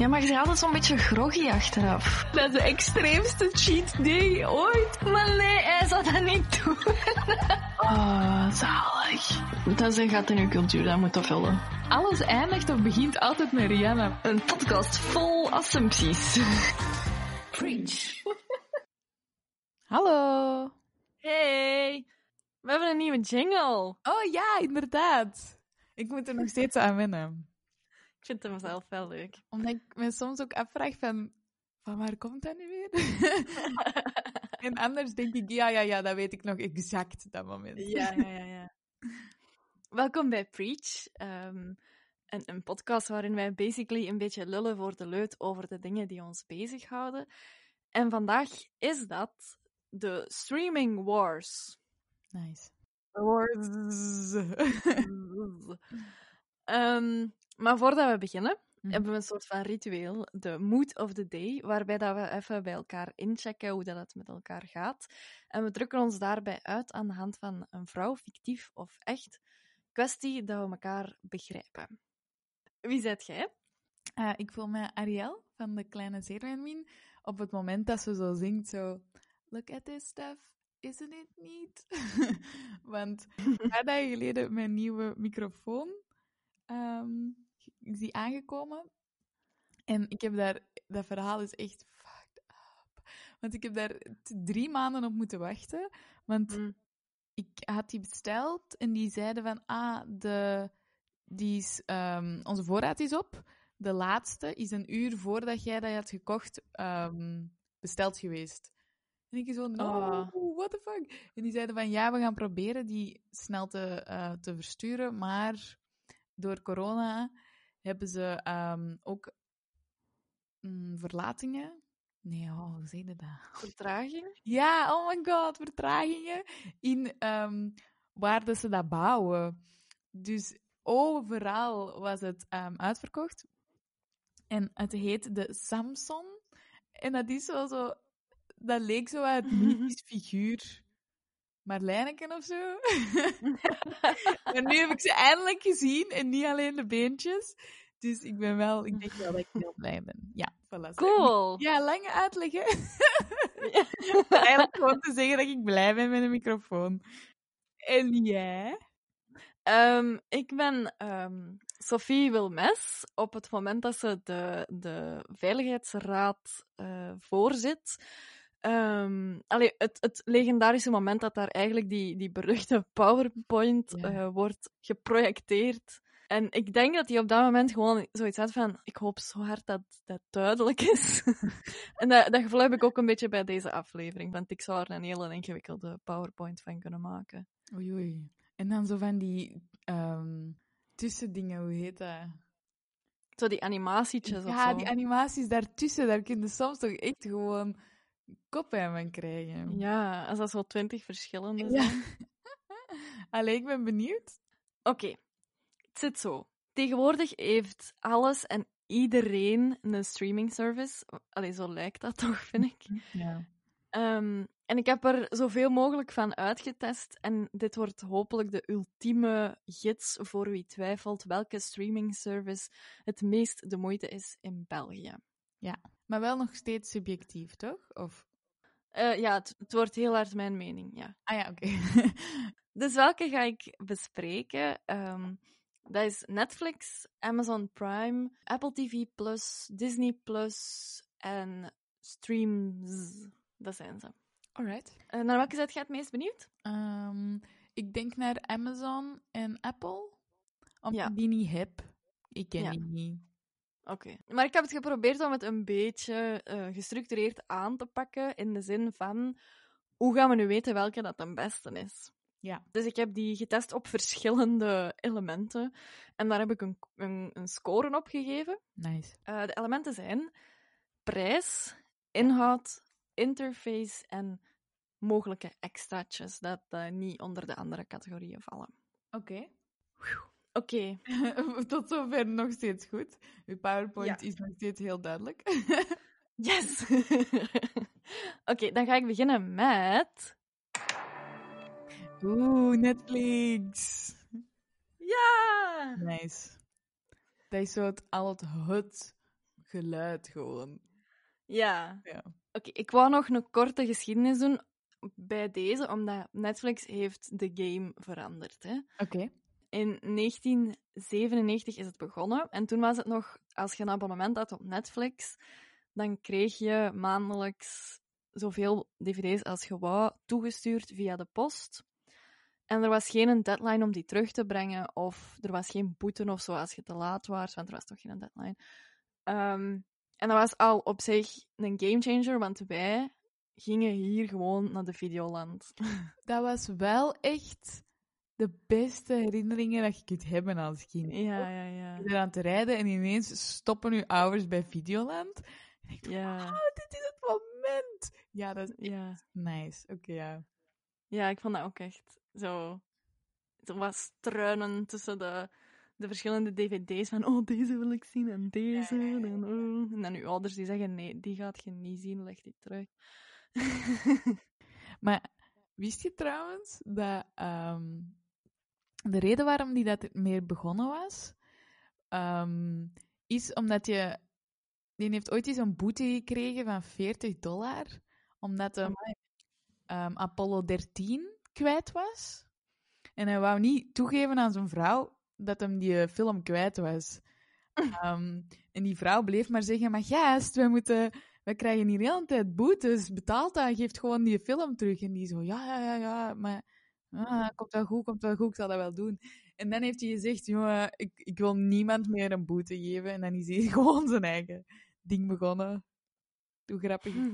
Ja, maar je bent altijd zo'n beetje groggy achteraf. Dat is de extreemste cheat day ooit. Maar nee, hij zou dat niet doen. Oh, zalig. Dat is een gat in uw cultuur, dat moet dat vullen. Alles eindigt of begint altijd met Rihanna. Een podcast vol assumpties. Preach. Hallo. Hey, we hebben een nieuwe jingle. Oh ja, inderdaad. Ik moet er nog steeds aan wennen. Ik vind het mezelf wel leuk. Omdat ik me soms ook afvraag van... Van waar komt dat nu weer? en anders denk ik, ja, ja, ja, dat weet ik nog exact, dat moment. Ja, ja, ja. ja. Welkom bij Preach. Um, een, een podcast waarin wij basically een beetje lullen voor de leut over de dingen die ons bezighouden. En vandaag is dat de Streaming Wars. Nice. Wars. um, maar voordat we beginnen, mm. hebben we een soort van ritueel, de mood of the day, waarbij dat we even bij elkaar inchecken hoe dat het met elkaar gaat. En we drukken ons daarbij uit aan de hand van een vrouw, fictief of echt, kwestie dat we elkaar begrijpen. Wie zet jij? Uh, ik voel mij Ariel van de Kleine Zeemermin. Op het moment dat ze zo zingt, zo... Look at this stuff, isn't it neat? Want een paar dagen geleden mijn nieuwe microfoon um, die aangekomen. En ik heb daar... Dat verhaal is echt fucked up. Want ik heb daar drie maanden op moeten wachten. Want mm. ik had die besteld en die zeiden van... Ah, de, die is, um, onze voorraad is op. De laatste is een uur voordat jij dat had gekocht um, besteld geweest. En ik zo, no, oh. what the fuck? En die zeiden van, ja, we gaan proberen die snel te, uh, te versturen, maar door corona hebben ze um, ook mm, verlatingen. Nee, oh, hoe zei je dat? Vertraging? Ja, oh my god, vertragingen in um, waar ze dat bouwen. Dus overal was het um, uitverkocht. En het heet de Samson. En dat is wel zo... Dat leek zo uit een mythisch figuur. Marlijneken of zo. en nu heb ik ze eindelijk gezien en niet alleen de beentjes. Dus ik ben wel, ik denk wel dat ik heel blij ben. Ja, voilà. Cool. Ja, lange uitleggen. Eigenlijk gewoon te zeggen dat ik blij ben met een microfoon. En jij? Um, ik ben um, Sophie Wilmes. Op het moment dat ze de, de Veiligheidsraad uh, voorzit. Um, allee, het, het legendarische moment dat daar eigenlijk die, die beruchte PowerPoint ja. uh, wordt geprojecteerd. En ik denk dat hij op dat moment gewoon zoiets had van: ik hoop zo hard dat dat duidelijk is. en dat, dat gevoel heb ik ook een beetje bij deze aflevering, want ik zou er een hele ingewikkelde PowerPoint van kunnen maken. Oei, oei. En dan zo van die um, tussendingen, hoe heet dat? Zo die animatietjes ja, of zo. die animaties daartussen, daar kun je soms toch echt gewoon koppijn van krijgen. Ja, als dat zo twintig verschillende zijn. Ja. Allee, ik ben benieuwd. Oké, okay. het zit zo. Tegenwoordig heeft alles en iedereen een streaming service. Allee, zo lijkt dat toch, vind ik. Ja. Um, en ik heb er zoveel mogelijk van uitgetest. En dit wordt hopelijk de ultieme gids voor wie twijfelt welke streaming service het meest de moeite is in België. Ja, maar wel nog steeds subjectief, toch? Of... Uh, ja, het, het, wordt heel hard mijn mening, ja. Ah ja, oké. Okay. dus welke ga ik bespreken? Um, dat is Netflix, Amazon Prime, Apple TV+, Disney+, en Streams. Dat zijn ze. Alright. Uh, naar welke zet je het meest benieuwd? Um, ik denk naar Amazon en Apple. Omdat ja. die niet heb. Ik ken ja. die niet. Oké. Okay. Maar ik heb het geprobeerd om het een beetje uh, gestructureerd aan te pakken. In de zin van, hoe gaan we nu weten welke dat de beste is? Ja. Dus ik heb die getest op verschillende elementen. En daar heb ik een, een, een score op gegeven. Nice. Uh, de elementen zijn prijs, inhoud, interface en mogelijke extraatjes dat uh, niet onder de andere categorieën vallen. Oké. Okay. Oké. Okay. Tot zover nog steeds goed. Uw PowerPoint ja. is nog steeds heel duidelijk. yes! Oké, okay, dan ga ik beginnen met. Oeh, Netflix! Ja! Nice. Dat is zo het, al het, het geluid gewoon. Ja. Ja. Oké, ik wou nog een korte geschiedenis doen bij deze, omdat Netflix heeft de game veranderd. Hè. Oké. In 1997 is het begonnen. En toen was het nog, als je een abonnement had op Netflix, dan kreeg je maandelijks zoveel dvd's als je wou toegestuurd via de post. En er was geen deadline om die terug te brengen, of er was geen boete of zo als je te laat was, want er was toch geen deadline. Ehm, en dat was al op zich een gamechanger, want wij gingen hier gewoon naar de Videoland. Dat was wel echt de beste herinneringen dat je kunt hebben als kind. ja, ja, ja. Je bent aan het rijden en ineens stoppen je ouders bij Videoland. En ik Ja, oh, dit is het moment. Ja, dat is ja. nice. Oké, ja. Ja, ik vond dat ook echt zo. Zo wat struinen tussen de, de verschillende dvd's. Van, oh, deze wil ik zien en deze. Ja, ja, ja, En, oh. en dan uw ouders die zeggen, nee, die gaat je niet zien, leg die terug. Maar wist je trouwens dat ehm, de reden waarom die dat meer begonnen was, ehm, is omdat je... Die heeft ooit eens een boete gekregen van 40 dollar, omdat hem ehm, Apollo 13 kwijt was. En hij wou niet toegeven aan zijn vrouw dat hem die film kwijt was. Ehm, en die vrouw bleef maar zeggen, maar gast, wij moeten... Wij krijgen hier de hele tijd boetes. Betaalt dat, geeft gewoon die film terug. En die zo, ja, ja, ja, ja, maar... Ah, komt wel goed, komt wel goed, ik zal dat wel doen. En dan heeft hij gezegd, jongen, ik, ik wil niemand meer een boete geven. En dan is hij gewoon zijn eigen ding begonnen. Hoe grappig.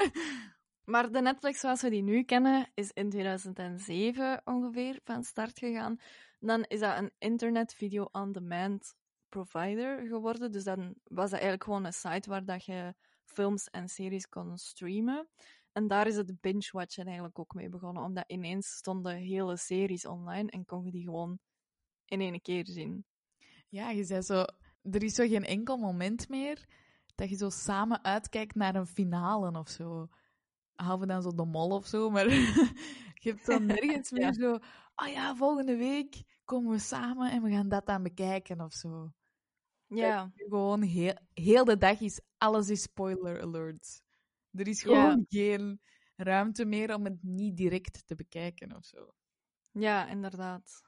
Maar de Netflix zoals we die nu kennen, is in 2007 ongeveer van start gegaan. Dan is dat een internet video on demand provider geworden. Dus dan was dat eigenlijk gewoon een site waar dat je films en series kon streamen. En daar is het binge-watchen eigenlijk ook mee begonnen, omdat ineens stonden hele series online en kon je die gewoon in één keer zien. Ja, je zei zo, er is zo geen enkel moment meer dat je zo samen uitkijkt naar een finale of zo. Behalve dan zo de mol of zo, maar je hebt dan nergens meer zo, oh ja, volgende week komen we samen en we gaan dat dan bekijken of zo. Ja, Gewoon heel, heel de dag is alles is spoiler alert. Er is Ja. gewoon geen ruimte meer om het niet direct te bekijken of zo. ja inderdaad.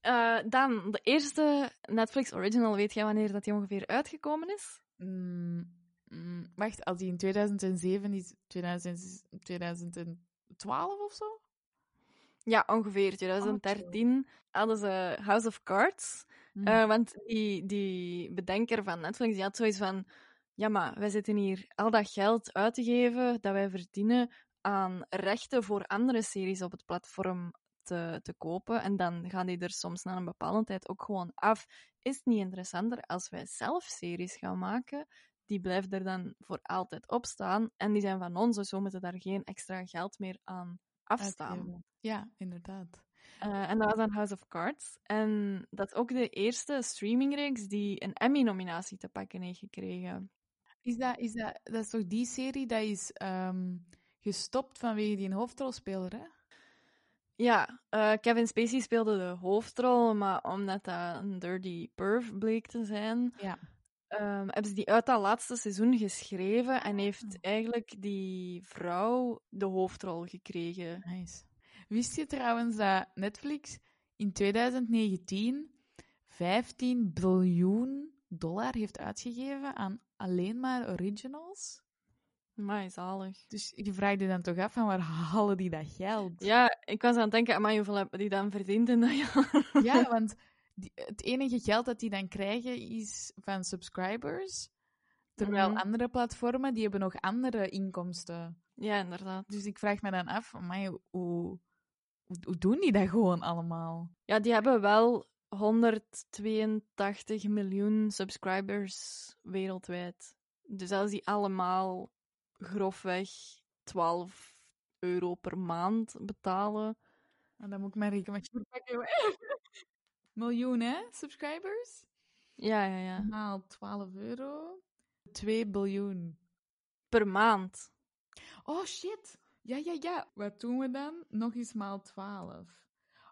Eh, dan, de eerste Netflix original, weet jij wanneer dat die ongeveer uitgekomen is? Mm, mm, wacht, als die in 2007 is, 2000, 2012 of zo? Ja, ongeveer 2013 hadden ze House of Cards. Mm. Eh, want die, die bedenker van Netflix die had zoiets van: ja, maar wij zitten hier al dat geld uit te geven dat wij verdienen aan rechten voor andere series op het platform te, te kopen. En dan gaan die er soms na een bepaalde tijd ook gewoon af. Is het niet interessanter als wij zelf series gaan maken? Die blijven er dan voor altijd op staan. En die zijn van ons, dus we moeten daar geen extra geld meer aan afstaan. Uitgeven. Ja, inderdaad. Eh, en dat was dan House of Cards. En dat is ook de eerste streamingreeks die een Emmy-nominatie te pakken heeft gekregen. Is dat, is dat, dat is toch die serie dat is ehm, gestopt vanwege die hoofdrolspeler, hè? Ja, eh, Kevin Spacey speelde de hoofdrol, maar omdat dat een dirty perv bleek te zijn, Ja. ehm, hebben ze die uit dat laatste seizoen geschreven en heeft Ah. eigenlijk die vrouw de hoofdrol gekregen. Nice. Wist je trouwens dat Netflix in 2019 15 biljoen dollar heeft uitgegeven aan alleen maar originals? Maar zalig. Dus je vraagt je dan toch af van waar halen die dat geld? Ja, ik was aan het denken, maar hoeveel hebben die dan verdiend in dat jaar? Ja, want die- het enige geld dat die dan krijgen is van subscribers. Terwijl Mhm. andere platformen, die hebben nog andere inkomsten. Ja, inderdaad. Dus ik vraag me dan af, amai, hoe, hoe, hoe doen die dat gewoon allemaal? Ja, die hebben wel 182 miljoen subscribers wereldwijd. Dus als die allemaal grofweg 12 euro per maand betalen. En dan moet ik rekenmachine pakken. Miljoen, hè? Subscribers? Ja, ja, ja. Maal 12 euro. 2 biljoen. Per maand. Oh, shit. Ja, ja, ja. Wat doen we dan? Nog eens maal 12.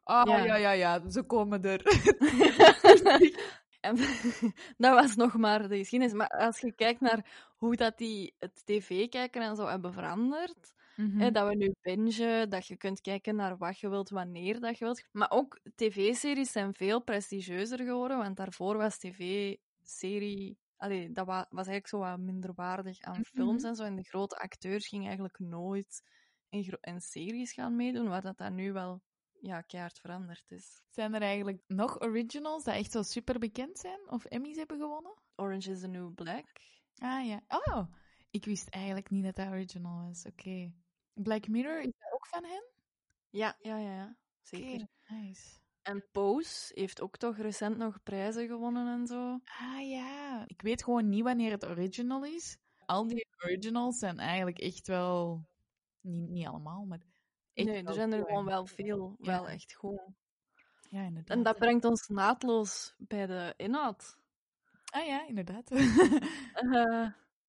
Oh, Ja. ja, ja, ja. Ze komen er. En dat was nog maar de geschiedenis. Maar als je kijkt naar hoe dat die het tv-kijken en zo hebben veranderd, Mhm. hè, dat we nu bingen, dat je kunt kijken naar wat je wilt, wanneer dat je wilt. Maar ook tv-series zijn veel prestigieuzer geworden, want daarvoor was tv-serie... Allee, dat wa- was eigenlijk zo wat minder waardig aan Mhm. films en zo. En de grote acteurs gingen eigenlijk nooit in, in series gaan meedoen, waar dat, dat nu wel ja, keihard veranderd is. Zijn er eigenlijk nog originals dat echt zo super bekend zijn of Emmys hebben gewonnen? Orange is the New Black. Ah ja. Oh, ik wist eigenlijk niet dat dat original was. Oké. Black Mirror, is dat ook van hen? Ja, ja, ja, ja. Zeker. Nice. En Pose heeft ook toch recent nog prijzen gewonnen en zo. Ah ja. Ik weet gewoon niet wanneer het original is. Al die originals zijn eigenlijk echt wel... Niet, niet allemaal, maar... Echt nee, er zijn er gewoon wel veel, Ja. wel echt goed. Ja, inderdaad. En dat brengt ons naadloos bij de inhoud. Ah ja, inderdaad. Eh,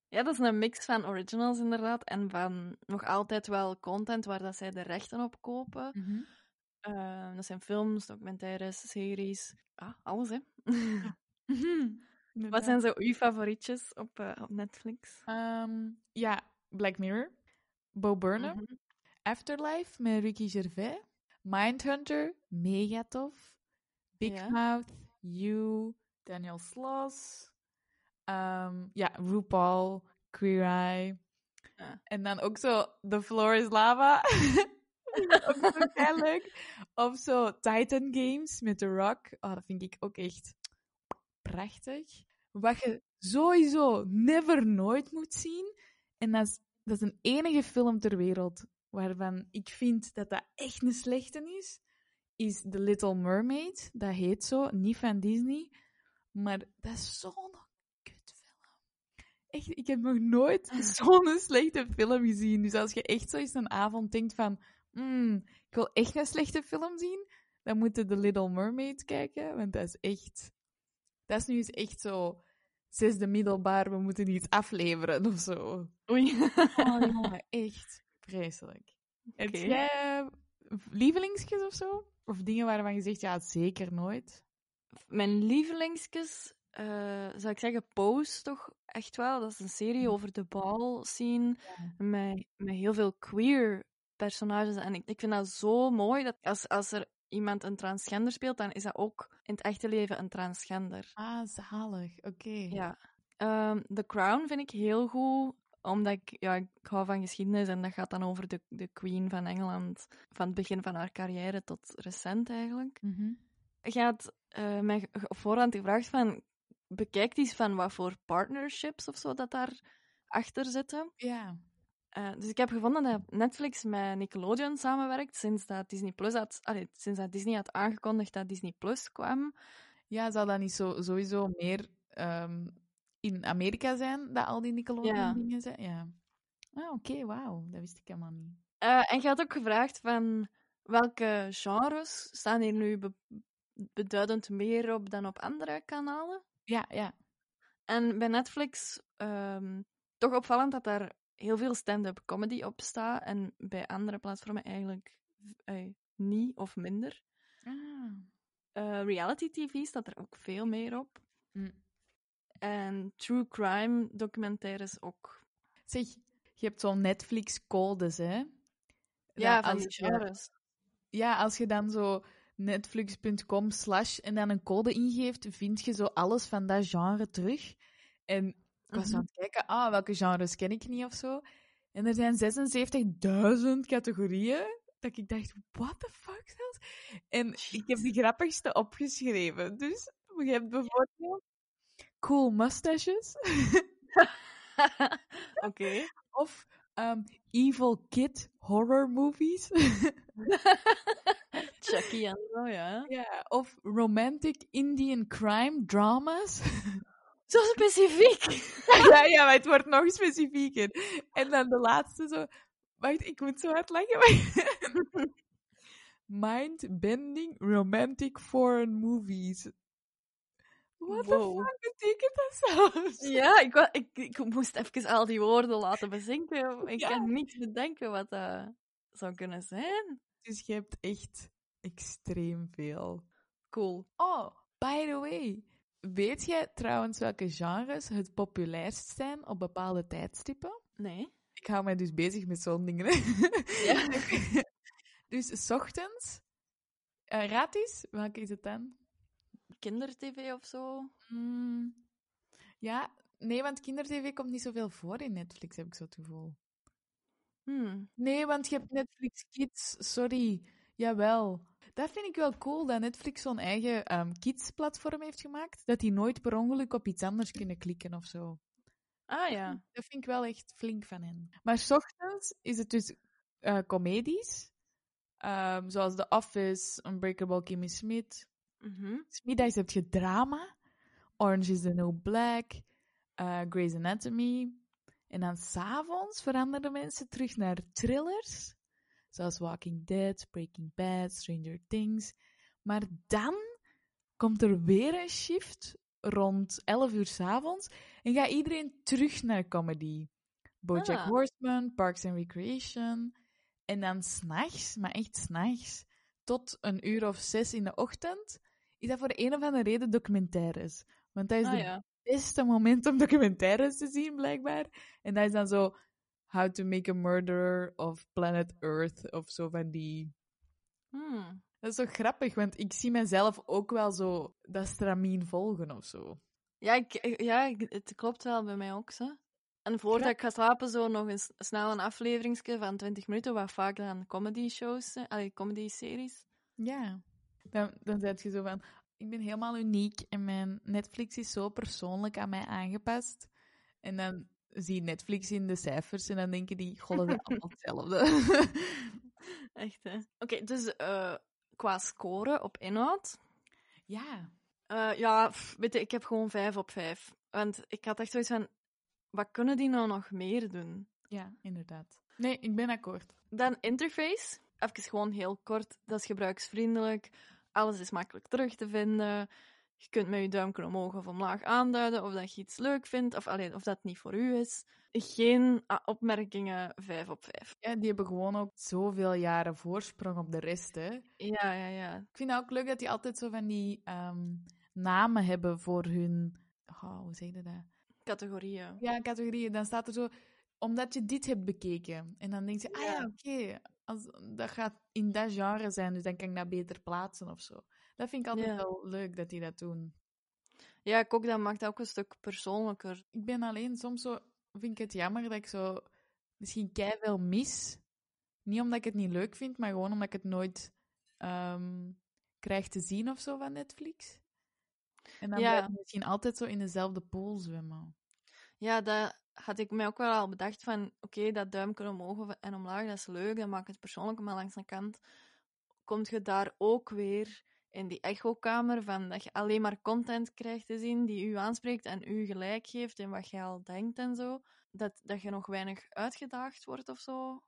ja, dat is een mix van originals inderdaad en van nog altijd wel content waar dat zij de rechten op kopen. Mhm. Eh, dat zijn films, documentaires, series, ah, alles hè. Wat Inderdaad. zijn zo uw favorietjes op, eh, op Netflix? Ehm, ja, Black Mirror. Bo Burnham. Mhm. Afterlife met Ricky Gervais. Mindhunter, mega tof. Big Ja. Mouth, You, Daniel Sloss. Ehm, ja, RuPaul, Queer Eye. Ja. En dan ook zo The Floor is Lava. ook zo leuk. Of zo Titan Games met The Rock. Oh, dat vind ik ook echt prachtig. Wat je sowieso never nooit moet zien. En dat is, dat is een enige film ter wereld waarvan ik vind dat dat echt een slechte is. Is The Little Mermaid. Dat heet zo. Niet van Disney. Maar dat is zo'n kutfilm. Echt, ik heb nog nooit zo'n slechte film gezien. Dus als je echt zo eens een avond denkt van... "Hmm, ik wil echt een slechte film zien, dan moet je The Little Mermaid kijken. Want dat is echt... Dat is nu eens echt zo... Zesde middelbaar, we moeten iets afleveren of zo. Oei. Oh echt vreselijk. Heb Oké. jij lievelingsjes of zo? Of dingen waarvan je zegt, ja, zeker nooit? Mijn lievelingsjes, eh, zou ik zeggen, Pose toch echt wel. Dat is een serie over de bal scene met, met heel veel queer personages. En ik, ik vind dat zo mooi dat als, als er iemand een transgender speelt, dan is dat ook in het echte leven een transgender. Ah, zalig. Oké. Ja. Ehm, The Crown vind ik heel goed, omdat ik, ja, ik hou van geschiedenis en dat gaat dan over de, de Queen van Engeland, van het begin van haar carrière tot recent eigenlijk. Mhm. Je had mij op voorhand gevraagd van, bekijk eens van wat voor partnerships of zo dat daar achter zitten. Ja. Eh, dus ik heb gevonden dat Netflix met Nickelodeon samenwerkt sinds dat Disney Plus had, allee, sinds dat Disney had aangekondigd dat Disney Plus kwam. Ja, zou dat niet zo, sowieso meer ehm, in Amerika zijn, dat al die Nickelodeon-dingen zijn? Ja. Ah, oké, wauw. Dat wist ik helemaal niet. Eh, en je had ook gevraagd van welke genres staan hier nu be- beduidend meer op dan op andere kanalen? Ja, ja. En bij Netflix ehm, toch opvallend dat daar heel veel stand-up comedy op staat en bij andere platformen eigenlijk eh, niet of minder. Ah. Eh, reality TV staat er ook veel meer op. Hm. En true crime documentaires ook. Zeg, je hebt zo'n Netflix-codes, hè? Ja, Dat van als die je- genres. Ja, als je dan zo netflix.com slash en dan een code ingeeft, vind je zo alles van dat genre terug. En ik was Mhm. aan het kijken, ah, welke genres ken ik niet of zo. En er zijn 76.000 categorieën. Dat ik dacht, what the fuck zelfs? En ik heb de grappigste opgeschreven. Dus je hebt bijvoorbeeld cool mustaches. Oké. of ehm, evil kid horror movies. Chucky en zo, ja. Ja, of romantic Indian crime dramas. Zo specifiek. ja, ja, maar het wordt nog specifieker. En dan de laatste zo... Wacht, ik moet zo hard lachen. Mind-bending romantic foreign movies. Wat Wow. fuck betekent dat zelfs? Ja, ik, ik, ik moest even al die woorden laten bezinken. Ik Ja. kan niet bedenken wat dat zou kunnen zijn. Dus je hebt echt extreem veel. Cool. Oh, by the way. Weet jij trouwens welke genres het populairst zijn op bepaalde tijdstippen? Nee. Ik hou mij dus bezig met zo'n dingen. Ja. dus 's ochtends, eh raad eens, welke is het dan? Kindertv of zo? Mm, ja, nee, want kindertv komt niet zoveel voor in Netflix, heb ik zo het gevoel. Hmm. Nee, want je hebt Netflix Kids, sorry. Jawel. Dat vind ik wel cool, dat Netflix zo'n eigen ehm, kids-platform heeft gemaakt. Dat die nooit per ongeluk op iets anders kunnen klikken of zo. Ah ja. Dat vind ik wel echt flink van hen. Maar 's ochtends is het dus eh comedies. ehm, zoals The Office, Unbreakable Kimmy Smith. Mhm. 's middags heb je drama. Orange is the New Black. eh Grey's Anatomy. En dan s'avonds veranderen mensen terug naar thrillers. Zoals Walking Dead, Breaking Bad, Stranger Things. Maar dan komt er weer een shift rond 11 uur s'avonds. En gaat iedereen terug naar comedy. Bojack Ah. Horseman, Parks and Recreation. En dan s'nachts, maar echt s'nachts, tot een uur of zes in de ochtend, is dat voor een of andere reden documentaires. Want dat is Ah de ja. beste moment om documentaires te zien, blijkbaar. En dat is dan zo How to Make a Murderer of Planet Earth of zo van die. Hmm. Dat is zo grappig, want ik zie mezelf ook wel zo dat stramien volgen of zo. Ja, ik, ja het klopt wel bij mij ook zo. En voordat ik ga slapen, zo nog eens snel een afleveringsje van 20 minuten, wat vaak dan comedy shows, allee, comedy series. Ja. Dan, dan zeg je zo van, ik ben helemaal uniek en mijn Netflix is zo persoonlijk aan mij aangepast. En dan zie je Netflix in de cijfers en dan denken die, god, dat is allemaal hetzelfde. Echt, hè? Oké, dus eh, qua score op inhoud. ja. eh, ja, pff, weet je, ik heb gewoon 5 op 5. Want ik had echt zoiets van, wat kunnen die nou nog meer doen? Ja, inderdaad. Nee, ik ben akkoord. Dan interface. Even gewoon heel kort. Dat is gebruiksvriendelijk. Alles is makkelijk terug te vinden. Je kunt met je duimpje omhoog of omlaag aanduiden of dat je iets leuk vindt of, alleen, of dat niet voor u is. Geen ah, opmerkingen 5 op 5. Ja, die hebben gewoon ook zoveel jaren voorsprong op de rest, hè. Ja, ja, ja. Ik vind het ook leuk dat die altijd zo van die ehm, namen hebben voor hun... Oh, hoe zeg je dat? Categorieën. Ja, categorieën. Dan staat er zo... Omdat je dit hebt bekeken. En dan denk je, ah ja, oké. als Dat gaat in dat genre zijn, dus dan kan ik dat beter plaatsen of zo. Dat vind ik altijd Ja. wel leuk dat die dat doen. Ja, ik ook, dat maakt ook een stuk persoonlijker. Ik ben alleen soms zo... Vind ik het jammer dat ik zo... Misschien veel mis. Niet omdat ik het niet leuk vind, maar gewoon omdat ik het nooit ehm, krijg te zien of zo van Netflix. En dan Ja. blijf ik misschien altijd zo in dezelfde pool zwemmen. Ja, dat had ik mij ook wel al bedacht van, oké, dat duimpje omhoog en omlaag, dat is leuk, dat maakt het persoonlijk, maar langs de kant komt je daar ook weer in die echokamer van dat je alleen maar content krijgt te zien die u aanspreekt en u gelijk geeft in wat je al denkt en zo. Dat, dat je nog weinig uitgedaagd wordt of zo.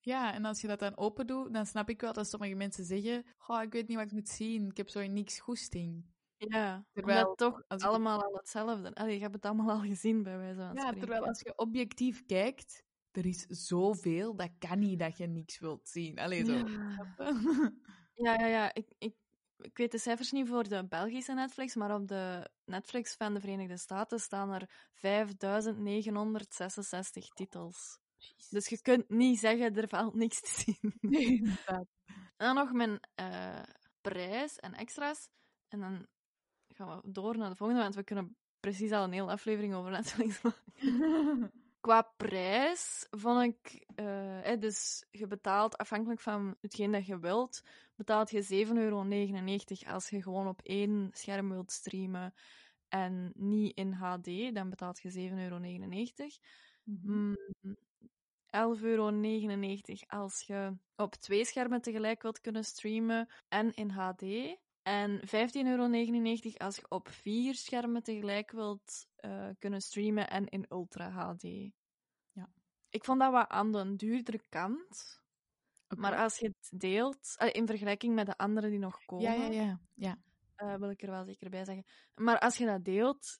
Ja, en als je dat dan open doet, dan snap ik wel dat sommige mensen zeggen: Goh, ik weet niet wat ik moet zien, ik heb zo niks goesting. Ja, Terwijl omdat toch als allemaal al hetzelfde. Allee, je hebt het allemaal al gezien, bij wijze van Ja, spreken. terwijl als je objectief kijkt, er is zoveel, dat kan niet dat je niks wilt zien. Allee, zo. Ja. Ja, ja, ja. Ik, ik, ik weet de cijfers niet voor de Belgische Netflix, maar op de Netflix van de Verenigde Staten staan er 5966 titels. Dus je kunt niet zeggen, er valt niks te zien. Nee. En dan nog mijn eh, prijs en extra's. En dan gaan we door naar de volgende, want we kunnen precies al een hele aflevering over Netflix maken. Qua prijs vond ik, eh, dus je betaalt afhankelijk van hetgeen dat je wilt, betaalt je 7,99 euro als je gewoon op één scherm wilt streamen en niet in HD, dan betaalt je 7,99 euro. Mhm. Mm, 11,99 euro als je op twee schermen tegelijk wilt kunnen streamen en in HD. En 15,99 euro als je op vier schermen tegelijk wilt eh, kunnen streamen en in Ultra HD. Ja. Ik vond dat wat aan de duurdere kant. Maar als je het deelt, eh, in vergelijking met de andere die nog komen, Ja, ja, ja. ja. eh, wil ik er wel zeker bij zeggen. Maar als je dat deelt,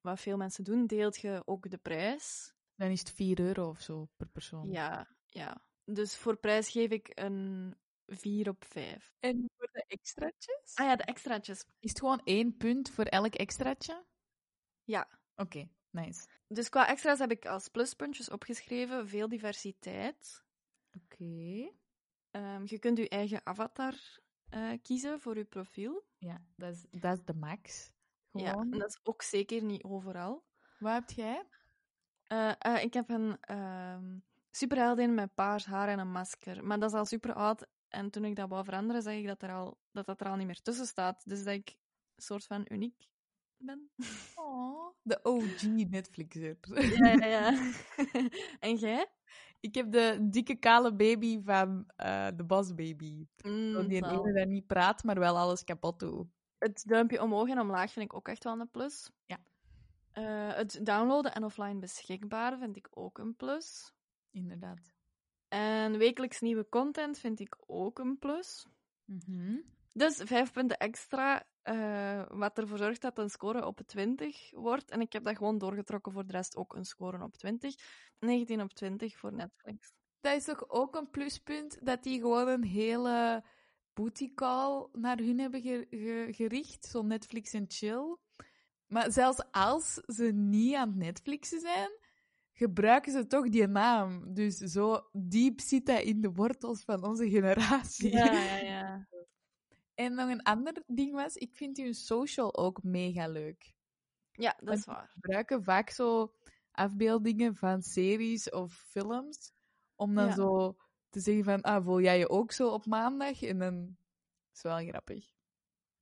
wat veel mensen doen, deelt je ook de prijs. Dan is het 4 euro of zo per persoon. Ja, ja. Dus voor prijs geef ik een 4 op 5. En voor de extraatjes? Ah ja, de extraatjes. Is het gewoon één punt voor elk extraatje? Ja. Oké, nice. Dus qua extra's heb ik als pluspuntjes opgeschreven veel diversiteit. Oké. Ehm, je kunt je eigen avatar eh, kiezen voor je profiel. Ja, dat is, dat is de max. Ja, Gewoon. en dat is ook zeker niet overal. Wat heb jij? Eh, eh, ik heb een ehm superheldin met paars haar en een masker. Maar dat is al super oud. En toen ik dat wou veranderen, zag ik dat, er al, dat dat er al niet meer tussen staat. Dus dat ik een soort van uniek ben. Oh, de OG Netflixer. ja, ja, ja. en jij? Ik heb de dikke kale baby van eh, de Boss Baby. Mm, die dat niet praat, maar wel alles kapot doet. Het duimpje omhoog en omlaag vind ik ook echt wel een plus. Ja. Eh, het downloaden en offline beschikbaar vind ik ook een plus. Inderdaad. En wekelijks nieuwe content vind ik ook een plus. Mhm. Dus vijf punten extra, eh, wat ervoor zorgt dat een score op 20 wordt. En ik heb dat gewoon doorgetrokken voor de rest ook een score op 20. 19 op 20 voor Netflix. Dat is toch ook een pluspunt dat die gewoon een hele booty call naar hun hebben ge- ge- gericht. Zo Netflix en chill. Maar zelfs als ze niet aan het Netflixen zijn, gebruiken ze toch die naam. Dus zo diep zit dat in de wortels van onze generatie. Ja, ja, ja. En nog een ander ding was, ik vind hun social ook mega leuk. Ja, dat is waar. We gebruiken vaak zo afbeeldingen van series of films, om dan Ja. zo te zeggen van, ah, voel jij je ook zo op maandag? En dan is wel grappig.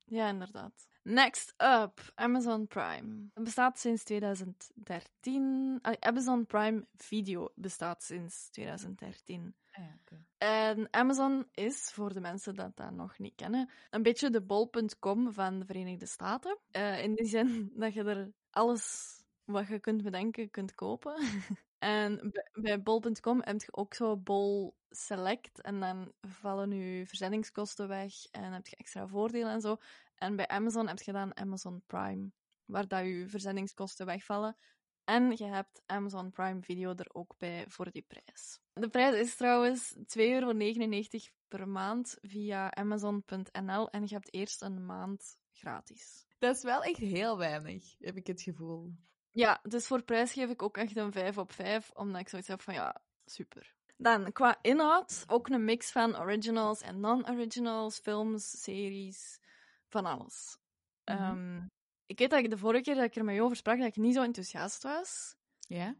Ja, inderdaad. Next up, Amazon Prime. Het bestaat sinds 2013. Ah, Amazon Prime Video bestaat sinds 2013. Ah. En Amazon is, voor de mensen dat dat nog niet kennen, een beetje de bol.com van de Verenigde Staten. Eh, in die zin dat je er alles wat je kunt bedenken kunt kopen. en bij, bij bol.com heb je ook zo bol select en dan vallen je verzendingskosten weg en heb je extra voordelen en zo. En bij Amazon heb je dan Amazon Prime, waar dat je verzendingskosten wegvallen. En je hebt Amazon Prime Video er ook bij voor die prijs. De prijs is trouwens 2,99 euro per maand via Amazon.nl en je hebt eerst een maand gratis. Dat is wel echt heel weinig, heb ik het gevoel. Ja, dus voor prijs geef ik ook echt een 5 op 5, omdat ik zoiets heb van ja, super. Dan, qua inhoud, ook een mix van originals en non-originals, films, series, van alles. Mhm. Ehm, ik weet dat ik de vorige keer dat ik er met jou over sprak, dat ik niet zo enthousiast was. Ja?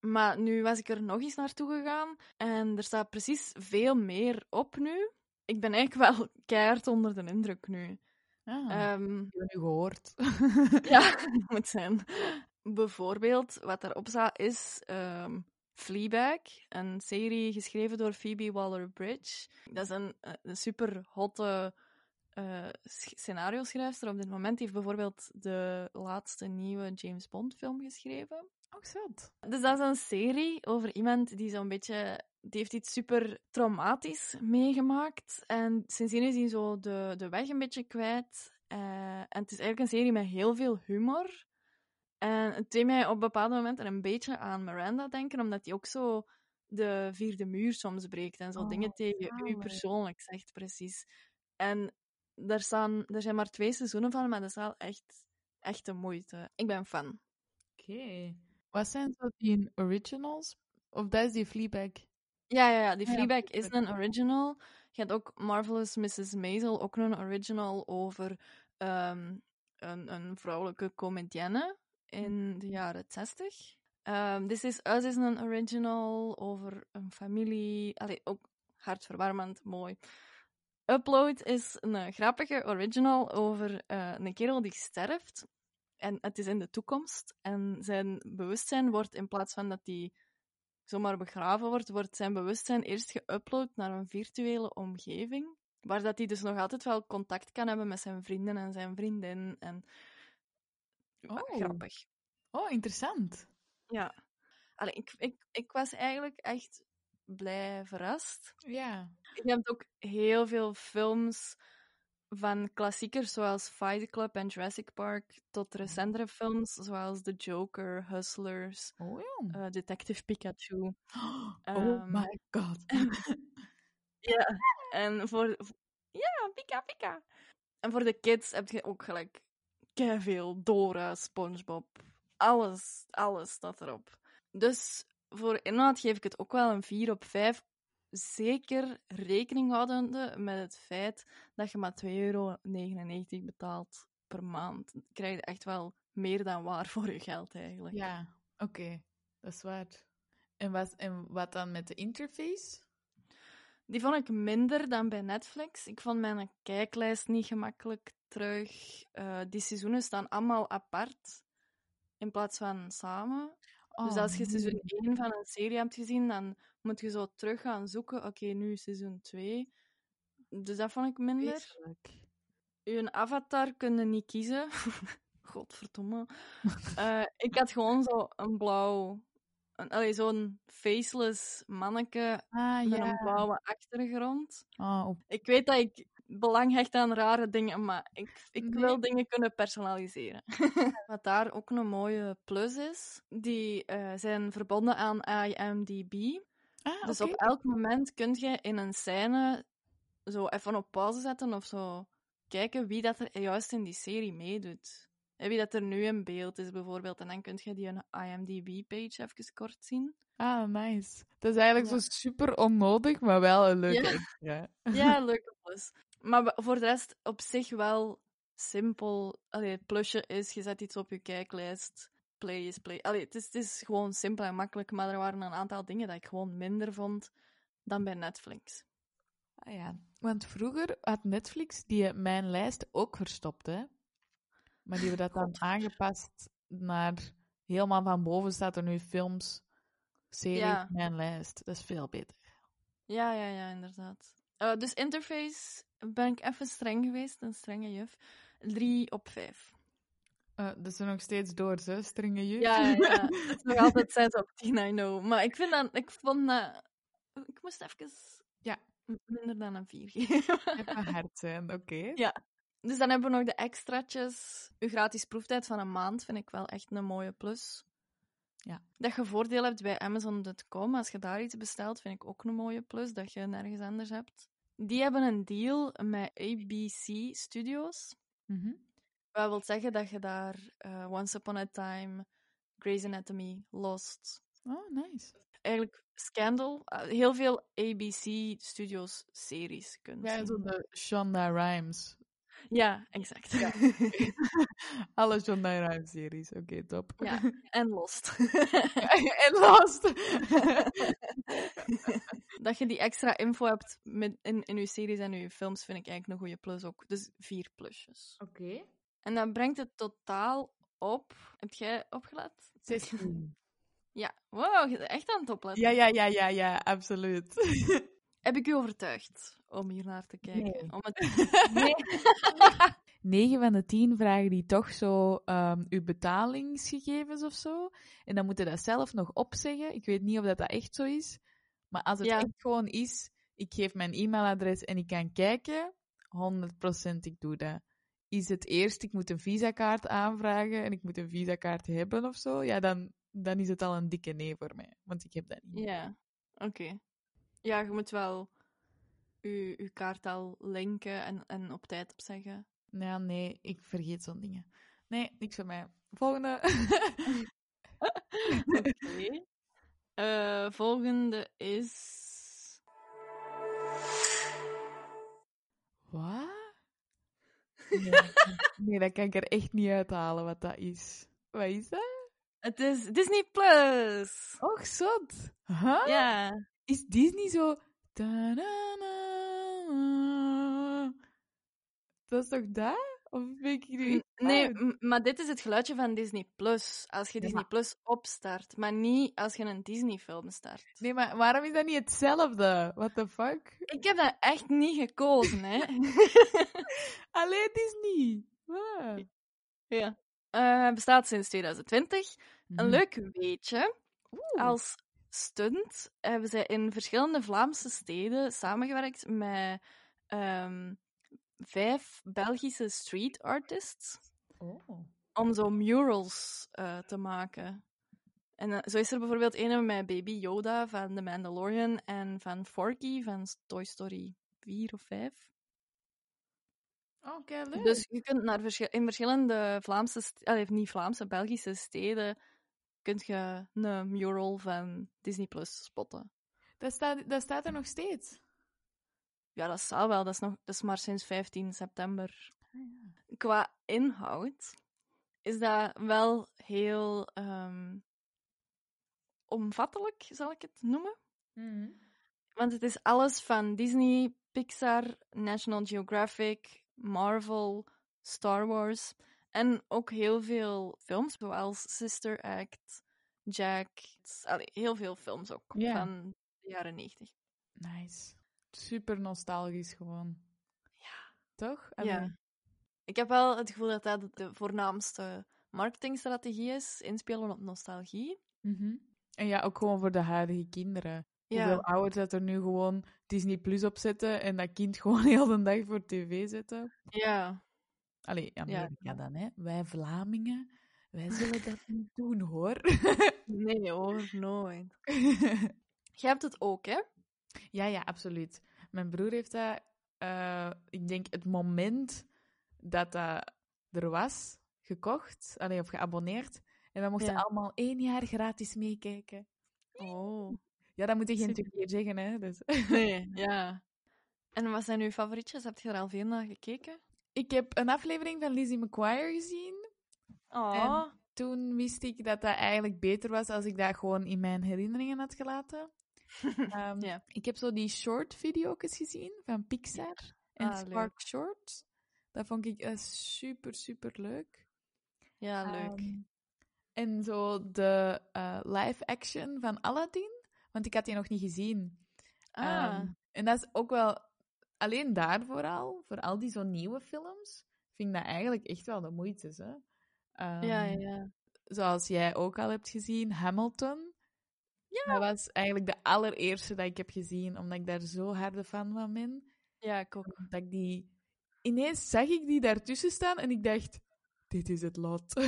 Maar nu was ik er nog eens naartoe gegaan en er staat precies veel meer op nu. Ik ben eigenlijk wel keihard onder de indruk nu. Ah, Ehm, ik heb nu gehoord. ja, dat moet zijn. Bijvoorbeeld, wat daarop staat, is ehm, Fleabag, een serie geschreven door Phoebe Waller-Bridge. Dat is een, eh, een super hotte eh, sch- scenario-schrijfster op dit moment. Die heeft bijvoorbeeld de laatste nieuwe James Bond-film geschreven. Ook zat. Dus dat is een serie over iemand die zo'n beetje... Die heeft iets super traumatisch meegemaakt. En sindsdien is hij zo de, de weg een beetje kwijt. Eh, en het is eigenlijk een serie met heel veel humor. En het deed mij op bepaalde momenten een beetje aan Miranda denken, omdat hij ook zo de vierde muur soms breekt en zo Oh, dingen tegen u persoonlijk zegt, precies. En daar, staan, er zijn maar twee seizoenen van, maar dat is wel echt, echt de moeite. Ik ben fan. Oké. Wat zijn zo die originals? Of dat is die Fleabag? Ja, ja, ja. Die Ah ja, Fleabag is een original. Je hebt ook Marvelous Mrs. Maisel, ook een original over ehm, een, een vrouwelijke comedienne in de jaren 60. Ehm This Is Us is een original over een familie. Allee, ook hartverwarmend, mooi. Upload is een grappige original over eh, een kerel die sterft. En het is in de toekomst. En zijn bewustzijn wordt, in plaats van dat hij zomaar begraven wordt, wordt zijn bewustzijn eerst geüpload naar een virtuele omgeving. Waar dat hij dus nog altijd wel contact kan hebben met zijn vrienden en zijn vriendin. En... Oh. Grappig. Oh, interessant. Ja. Allee, ik, ik, ik was eigenlijk echt blij verrast. Ja. Je hebt ook heel veel films van klassiekers zoals Fight Club en Jurassic Park tot recentere films zoals The Joker, Hustlers, Oh ja. eh, Detective Pikachu. oh ehm, my god. Ja, En voor... Ja, pika pika. En voor de kids heb je ook gelijk veel Dora, Spongebob. Alles, alles staat erop. Dus voor inhoud geef ik het ook wel een 4 op 5. Zeker rekening houdende met het feit dat je maar 2,99 euro betaalt per maand. Dan krijg je echt wel meer dan waar voor je geld eigenlijk. Ja, oké. Dat is waar. En wat, en wat dan met de interface? Die vond ik minder dan bij Netflix. Ik vond mijn kijklijst niet gemakkelijk terug. Uh, die seizoenen staan allemaal apart in plaats van samen. dus Oh, als je seizoen nee. 1 van een serie hebt gezien, dan moet je zo terug gaan zoeken. Oké, nu seizoen 2. Dus dat vond ik minder. Uw avatar kun je niet kiezen. Godverdomme. Eh, ik had gewoon zo een blauw... Een, zo'n faceless manneke Ah, met een blauwe achtergrond. Oh, Ik weet dat ik belang hecht aan rare dingen, maar ik, ik Nee. wil dingen kunnen personaliseren. Wat daar ook een mooie plus is, die eh, zijn verbonden aan IMDb. ah, Dus op elk moment kun je in een scène zo even op pauze zetten of zo kijken wie dat er juist in die serie meedoet. En wie dat er nu in beeld is, bijvoorbeeld. En dan kun je die een IMDb-page even kort zien. Ah, nice. Dat is eigenlijk Ja. zo super onnodig, maar wel een leuke Ja. extra. Ja, leuke plus. Maar voor de rest op zich wel simpel. Allee, het plusje is, je zet iets op je kijklijst. Play is play. Allee, het, is, het is gewoon simpel en makkelijk, maar er waren een aantal dingen dat ik gewoon minder vond dan bij Netflix. Ah ja, want vroeger had Netflix die mijn lijst ook verstopt, hè. Maar die hebben dat dan aangepast naar... Helemaal van boven staat er nu films, series, Ja. mijn lijst. Dat is veel beter. Ja, ja, ja, inderdaad. Eh, dus interface ben ik even streng geweest, een strenge juf. 3 op 5. Eh dus er nog steeds door, ze, strenge juf. Ja, ja. Het is nog altijd 6 op 10, I know. Maar ik vind dat, ik vond dat, ik moest even Ja. minder dan een 4 geven. Even hard zijn, oké. Ja. Dus dan hebben we nog de extraatjes. Uw gratis proeftijd van een maand vind ik wel echt een mooie plus. Ja. Dat je voordeel hebt bij Amazon.com. Als je daar iets bestelt, vind ik ook een mooie plus. Dat je nergens anders hebt. Die hebben een deal met ABC Studios. Mhm. Wat wil zeggen dat je daar eh, Once Upon a Time, Grey's Anatomy, Lost, Oh, nice. eigenlijk Scandal, eh, heel veel ABC Studios series kunt Ja, zien. zo de Shonda Rhimes. Ja, exact. Ja. Alle Shonda Rhimes series, oké, top. Ja, en Lost. en Lost. dat je die extra info hebt met, in, in je series en je films, vind ik eigenlijk een goede plus ook. Dus vier plusjes. Oké. En dan brengt het totaal op. Heb jij opgelet? 16. Ja. Wow, je bent echt aan het opletten. Ja, ja, ja, ja, ja, absoluut. Heb ik u overtuigd om hier naar te kijken? Nee. Om het... Nee. 9 van de 10 vragen die toch zo ehm, uw betalingsgegevens of zo. En dan moet je dat zelf nog opzeggen. Ik weet niet of dat, dat echt zo is. Maar als het Ja. echt gewoon is, ik geef mijn e-mailadres en ik kan kijken, 100% ik doe dat. Is het eerst, ik moet een visakaart aanvragen en ik moet een visakaart hebben of zo, ja, dan, dan is het al een dikke nee voor mij. Want ik heb dat niet. Ja, oké. Ja, je moet wel je, je kaart al linken en, en op tijd opzeggen. Ja, nee, ik vergeet zo'n dingen. Nee, niks voor mij. Volgende. Oké. Eh, volgende is. Wat? Nee, nee, dat kan ik er echt niet uithalen wat dat is. Wat is dat? Het is Disney Plus. Och, zot. Huh? Ja. Is Disney zo... Dat is toch dat? Of ik hier N- echt Nee, maar dit is het geluidje van Disney Plus. Als je Disney Plus opstart, maar niet als je een Disney-film start. Nee, maar waarom is dat niet hetzelfde? What the fuck? Ik heb dat echt niet gekozen, hè? Alleen Disney. Ja. Eh, bestaat sinds 2020. Een Mhm. leuk weetje. Oeh. Als stunt hebben zij in verschillende Vlaamse steden samengewerkt met ehm, vijf Belgische street artists Oh. om zo murals eh, te maken. En eh, zo is er bijvoorbeeld een met Baby Yoda van The Mandalorian en van Forky van Toy Story vier of vijf. Oké, leuk. Dus je kunt naar in verschillende Vlaamse, allee, niet Vlaamse, Belgische steden, kunt je een mural van Disney Plus spotten. dat, staat, dat staat er nog steeds. Ja, dat zou wel. Dat is, nog, dat is maar sinds 15 september. Qua inhoud is dat wel heel ehm, omvattelijk, zal ik het noemen. Mhm. Want het is alles van Disney, Pixar, National Geographic, Marvel, Star Wars. En ook heel veel films, zoals Sister Act, Jack. Allee, heel veel films ook van de jaren 90. Nice. Super nostalgisch gewoon. Ja. Toch? Ja. Ik heb wel het gevoel dat dat de voornaamste marketingstrategie is: inspelen op nostalgie. Mhm. En ja, ook gewoon voor de huidige kinderen. Ja, Hoeveel ouders dat er nu gewoon Disney Plus op zetten en dat kind gewoon heel de dag voor tv zetten. ja. Allee, Amerika Ja. dan, hè. Wij Vlamingen, wij zullen dat niet doen, hoor. Nee hoor, nooit. Jij hebt het ook, hè? ja, ja, absoluut. Mijn broer heeft dat, eh, ik denk, het moment dat dat er was, gekocht, allee, of geabonneerd. En we mochten Ja. allemaal één jaar gratis meekijken. Oh. Ja, dat moet je geen twee keer zeggen, hè. Dus. Nee, ja. En wat zijn uw favorietjes? Heb je er al veel naar gekeken? Ik heb een aflevering van Lizzie McGuire gezien. Oh. Toen wist ik dat dat eigenlijk beter was als ik dat gewoon in mijn herinneringen had gelaten. Ehm, Ja. Ik heb zo die short video's gezien van Pixar en Ah, Spark Shorts. Dat vond ik eh, super, super leuk. Ja, leuk. Ehm, en zo de eh, live action van Aladdin, want ik had die nog niet gezien. ah, Ehm, en dat is ook wel, alleen daarvoor al, voor al die zo nieuwe films, vind ik dat eigenlijk echt wel de moeite. Hè? ja, ja, Ehm, ja. Zoals jij ook al hebt gezien, Hamilton. Ja. Dat was eigenlijk de allereerste dat ik heb gezien, omdat ik daar zo harde fan van ben. Ja, ik ook. Dat ik die... Ineens zag ik die daartussen staan en ik dacht, dit is het lot.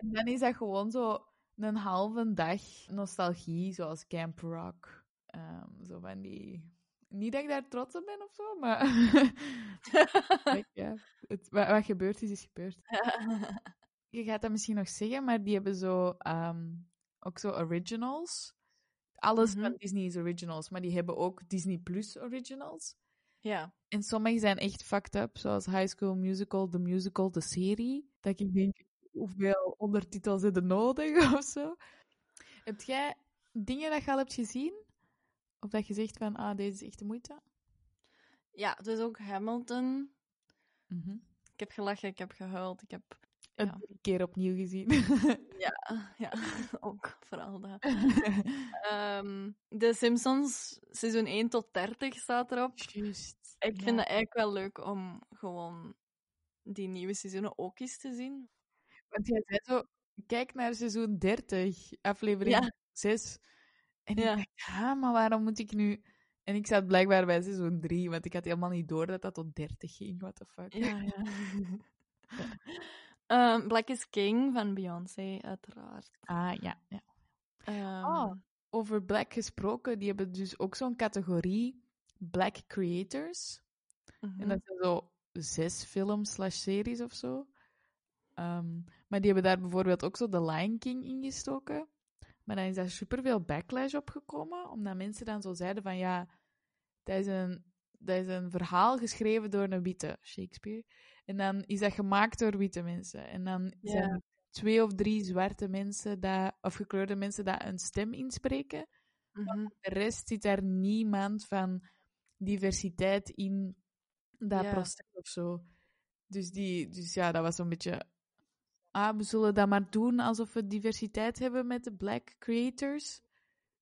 En dan is dat gewoon zo een halve dag nostalgie, zoals Camp Rock. Ehm, zo van die... Niet dat ik daar trots op ben of zo, maar... Kijk, ja, het, wat, wat gebeurd is, is gebeurd. Je gaat dat misschien nog zeggen, maar die hebben zo... ehm, ook zo originals. Alles Mhm. van Disney is originals, maar die hebben ook Disney Plus originals. ja. En sommige zijn echt fucked up, zoals High School Musical, The Musical, de serie. Dat ik denk, hoeveel ondertitels je nodig of zo? Heb jij dingen dat je al hebt gezien? Of dat je zegt van, ah, deze is echt de moeite? Ja, dus ook Hamilton. Mhm. Ik heb gelachen, ik heb gehuild, ik heb... Een Ja. keer opnieuw gezien. Ja, ja ook vooral dat. Ehm de Simpsons, seizoen 1 tot 30 staat erop. Juist. Ik ja. vind het eigenlijk wel leuk om gewoon die nieuwe seizoenen ook eens te zien. Want jij zei zo, kijk naar seizoen 30, aflevering Ja. 6. En Ja. ik dacht, ah, maar waarom moet ik nu... En ik zat blijkbaar bij seizoen 3, want ik had helemaal niet door dat dat tot 30 ging. What the fuck. Ja, ja. Ehm, Black is King van Beyoncé, uiteraard. Ah, ja. ja. Ehm, Oh. Over Black gesproken, die hebben dus ook zo'n categorie Black Creators. mhm. En dat zijn zo zes films slash series of zo. Ehm, maar die hebben daar bijvoorbeeld ook zo The Lion King ingestoken. Maar dan is daar superveel backlash opgekomen, omdat mensen dan zo zeiden van ja, dat is een, dat is een verhaal geschreven door een witte Shakespeare. En dan is dat gemaakt door witte mensen. En dan Ja. zijn er twee of drie zwarte mensen, dat, of gekleurde mensen, dat een stem inspreken. Mhm. De rest zit daar niemand van diversiteit in dat Ja. proces of zo. Dus, die, dus ja, dat was zo'n beetje. Ah, we zullen dat maar doen alsof we diversiteit hebben met de Black Creators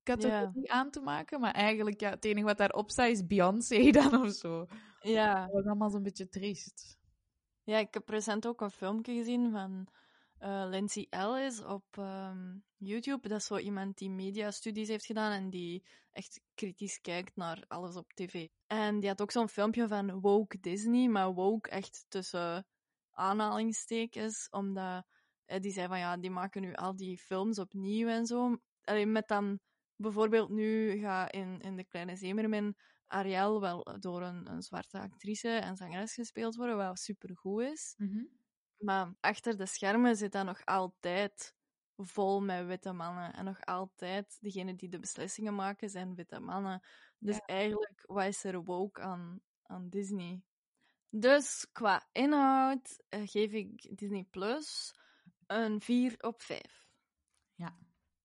categorie aan te maken. Maar eigenlijk, ja, het enige wat daarop staat is Beyoncé dan of zo. Ja. Dat was allemaal zo'n beetje triest. ja, ik heb recent ook een filmpje gezien van eh, Lindsay Ellis op ehm, YouTube. Dat is zo iemand die mediastudies heeft gedaan en die echt kritisch kijkt naar alles op tv. En die had ook zo'n filmpje van woke Disney, maar woke echt tussen aanhalingstekens, omdat eh, die zei van ja, die maken nu al die films opnieuw en zo. Alleen met dan bijvoorbeeld nu gaat in, in De Kleine Zemermin Ariel wel door een, een zwarte actrice en zangeres gespeeld worden, wat supergoed is. Mhm. Maar achter de schermen zit dat nog altijd vol met witte mannen. En nog altijd, degenen die de beslissingen maken, zijn witte mannen. Dus Ja. eigenlijk, wat is er woke aan, aan Disney? Dus qua inhoud eh, geef ik Disney Plus een 4 op 5.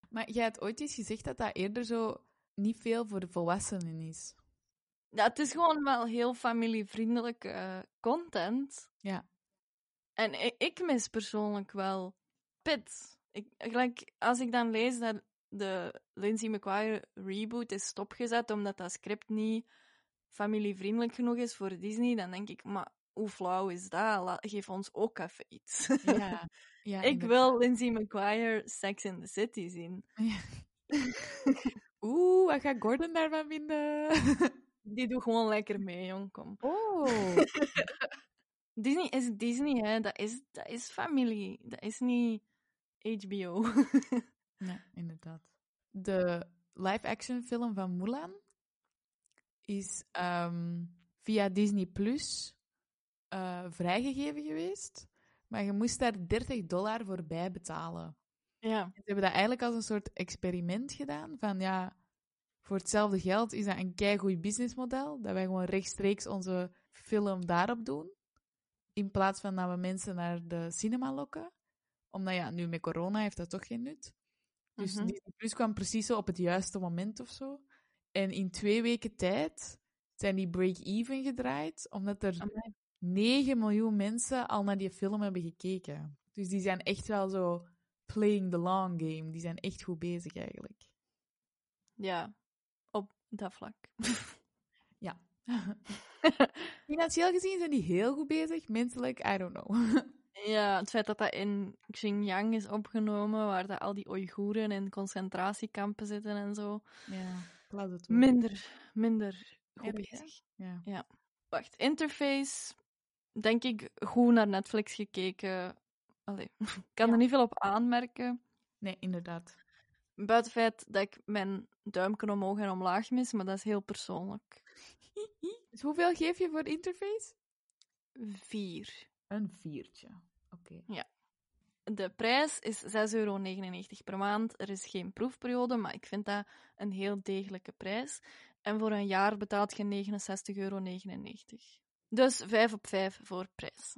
Maar jij had ooit eens gezegd dat dat eerder zo niet veel voor de volwassenen is. Ja, het is gewoon wel heel familievriendelijke eh, content. Ja. En ik, ik mis persoonlijk wel Pit. Ik, gelijk, als ik dan lees dat de Lindsay McGuire reboot is stopgezet omdat dat script niet familievriendelijk genoeg is voor Disney, dan denk ik, maar hoe flauw is dat? La- geef ons ook even iets. Ja. ja ik wil Lindsay McGuire Sex in the City zien. Ja. Oeh, wat gaat Gordon daarvan vinden? Die doet gewoon lekker mee, jong. Kom. Oh. Disney is Disney, hè. Dat is, dat is familie. Dat is niet HBO. Ja, inderdaad. De live-action film van Mulan is ehm, via Disney Plus eh, vrijgegeven geweest. Maar je moest daar 30 dollar voor bij betalen. ja. Ze hebben dat eigenlijk als een soort experiment gedaan. Van ja, voor hetzelfde geld is dat een keigoed businessmodel. Dat wij gewoon rechtstreeks onze film daarop doen. In plaats van dat we mensen naar de cinema lokken. Omdat ja, nu met corona heeft dat toch geen nut. Dus Mhm. Disney Plus kwam precies zo op het juiste moment of zo. En in twee weken tijd zijn die break-even gedraaid. Omdat er Amai. 9 miljoen mensen al naar die film hebben gekeken. Dus die zijn echt wel zo playing the long game. Die zijn echt goed bezig eigenlijk. Ja. Op dat vlak. Ja. Financieel gezien zijn die heel goed bezig. Menselijk, I don't know. Ja, het feit dat dat in Xinjiang is opgenomen, waar dat al die Oeigoeren in concentratiekampen zitten en zo. ja, laat het toe. Minder, minder goed Erg, bezig. Ja. Wacht, interface. Denk ik goed naar Netflix gekeken. Allee, ik kan Ja. er niet veel op aanmerken. Nee, inderdaad. Buiten het feit dat ik mijn duimpje omhoog en omlaag mis, maar dat is heel persoonlijk. Dus hoeveel geef je voor interface? Vier. Een viertje. Oké. De prijs is 6,99 euro per maand. Er is geen proefperiode, maar ik vind dat een heel degelijke prijs. En voor een jaar betaalt je 69,99 euro. Dus 5 op 5 voor prijs.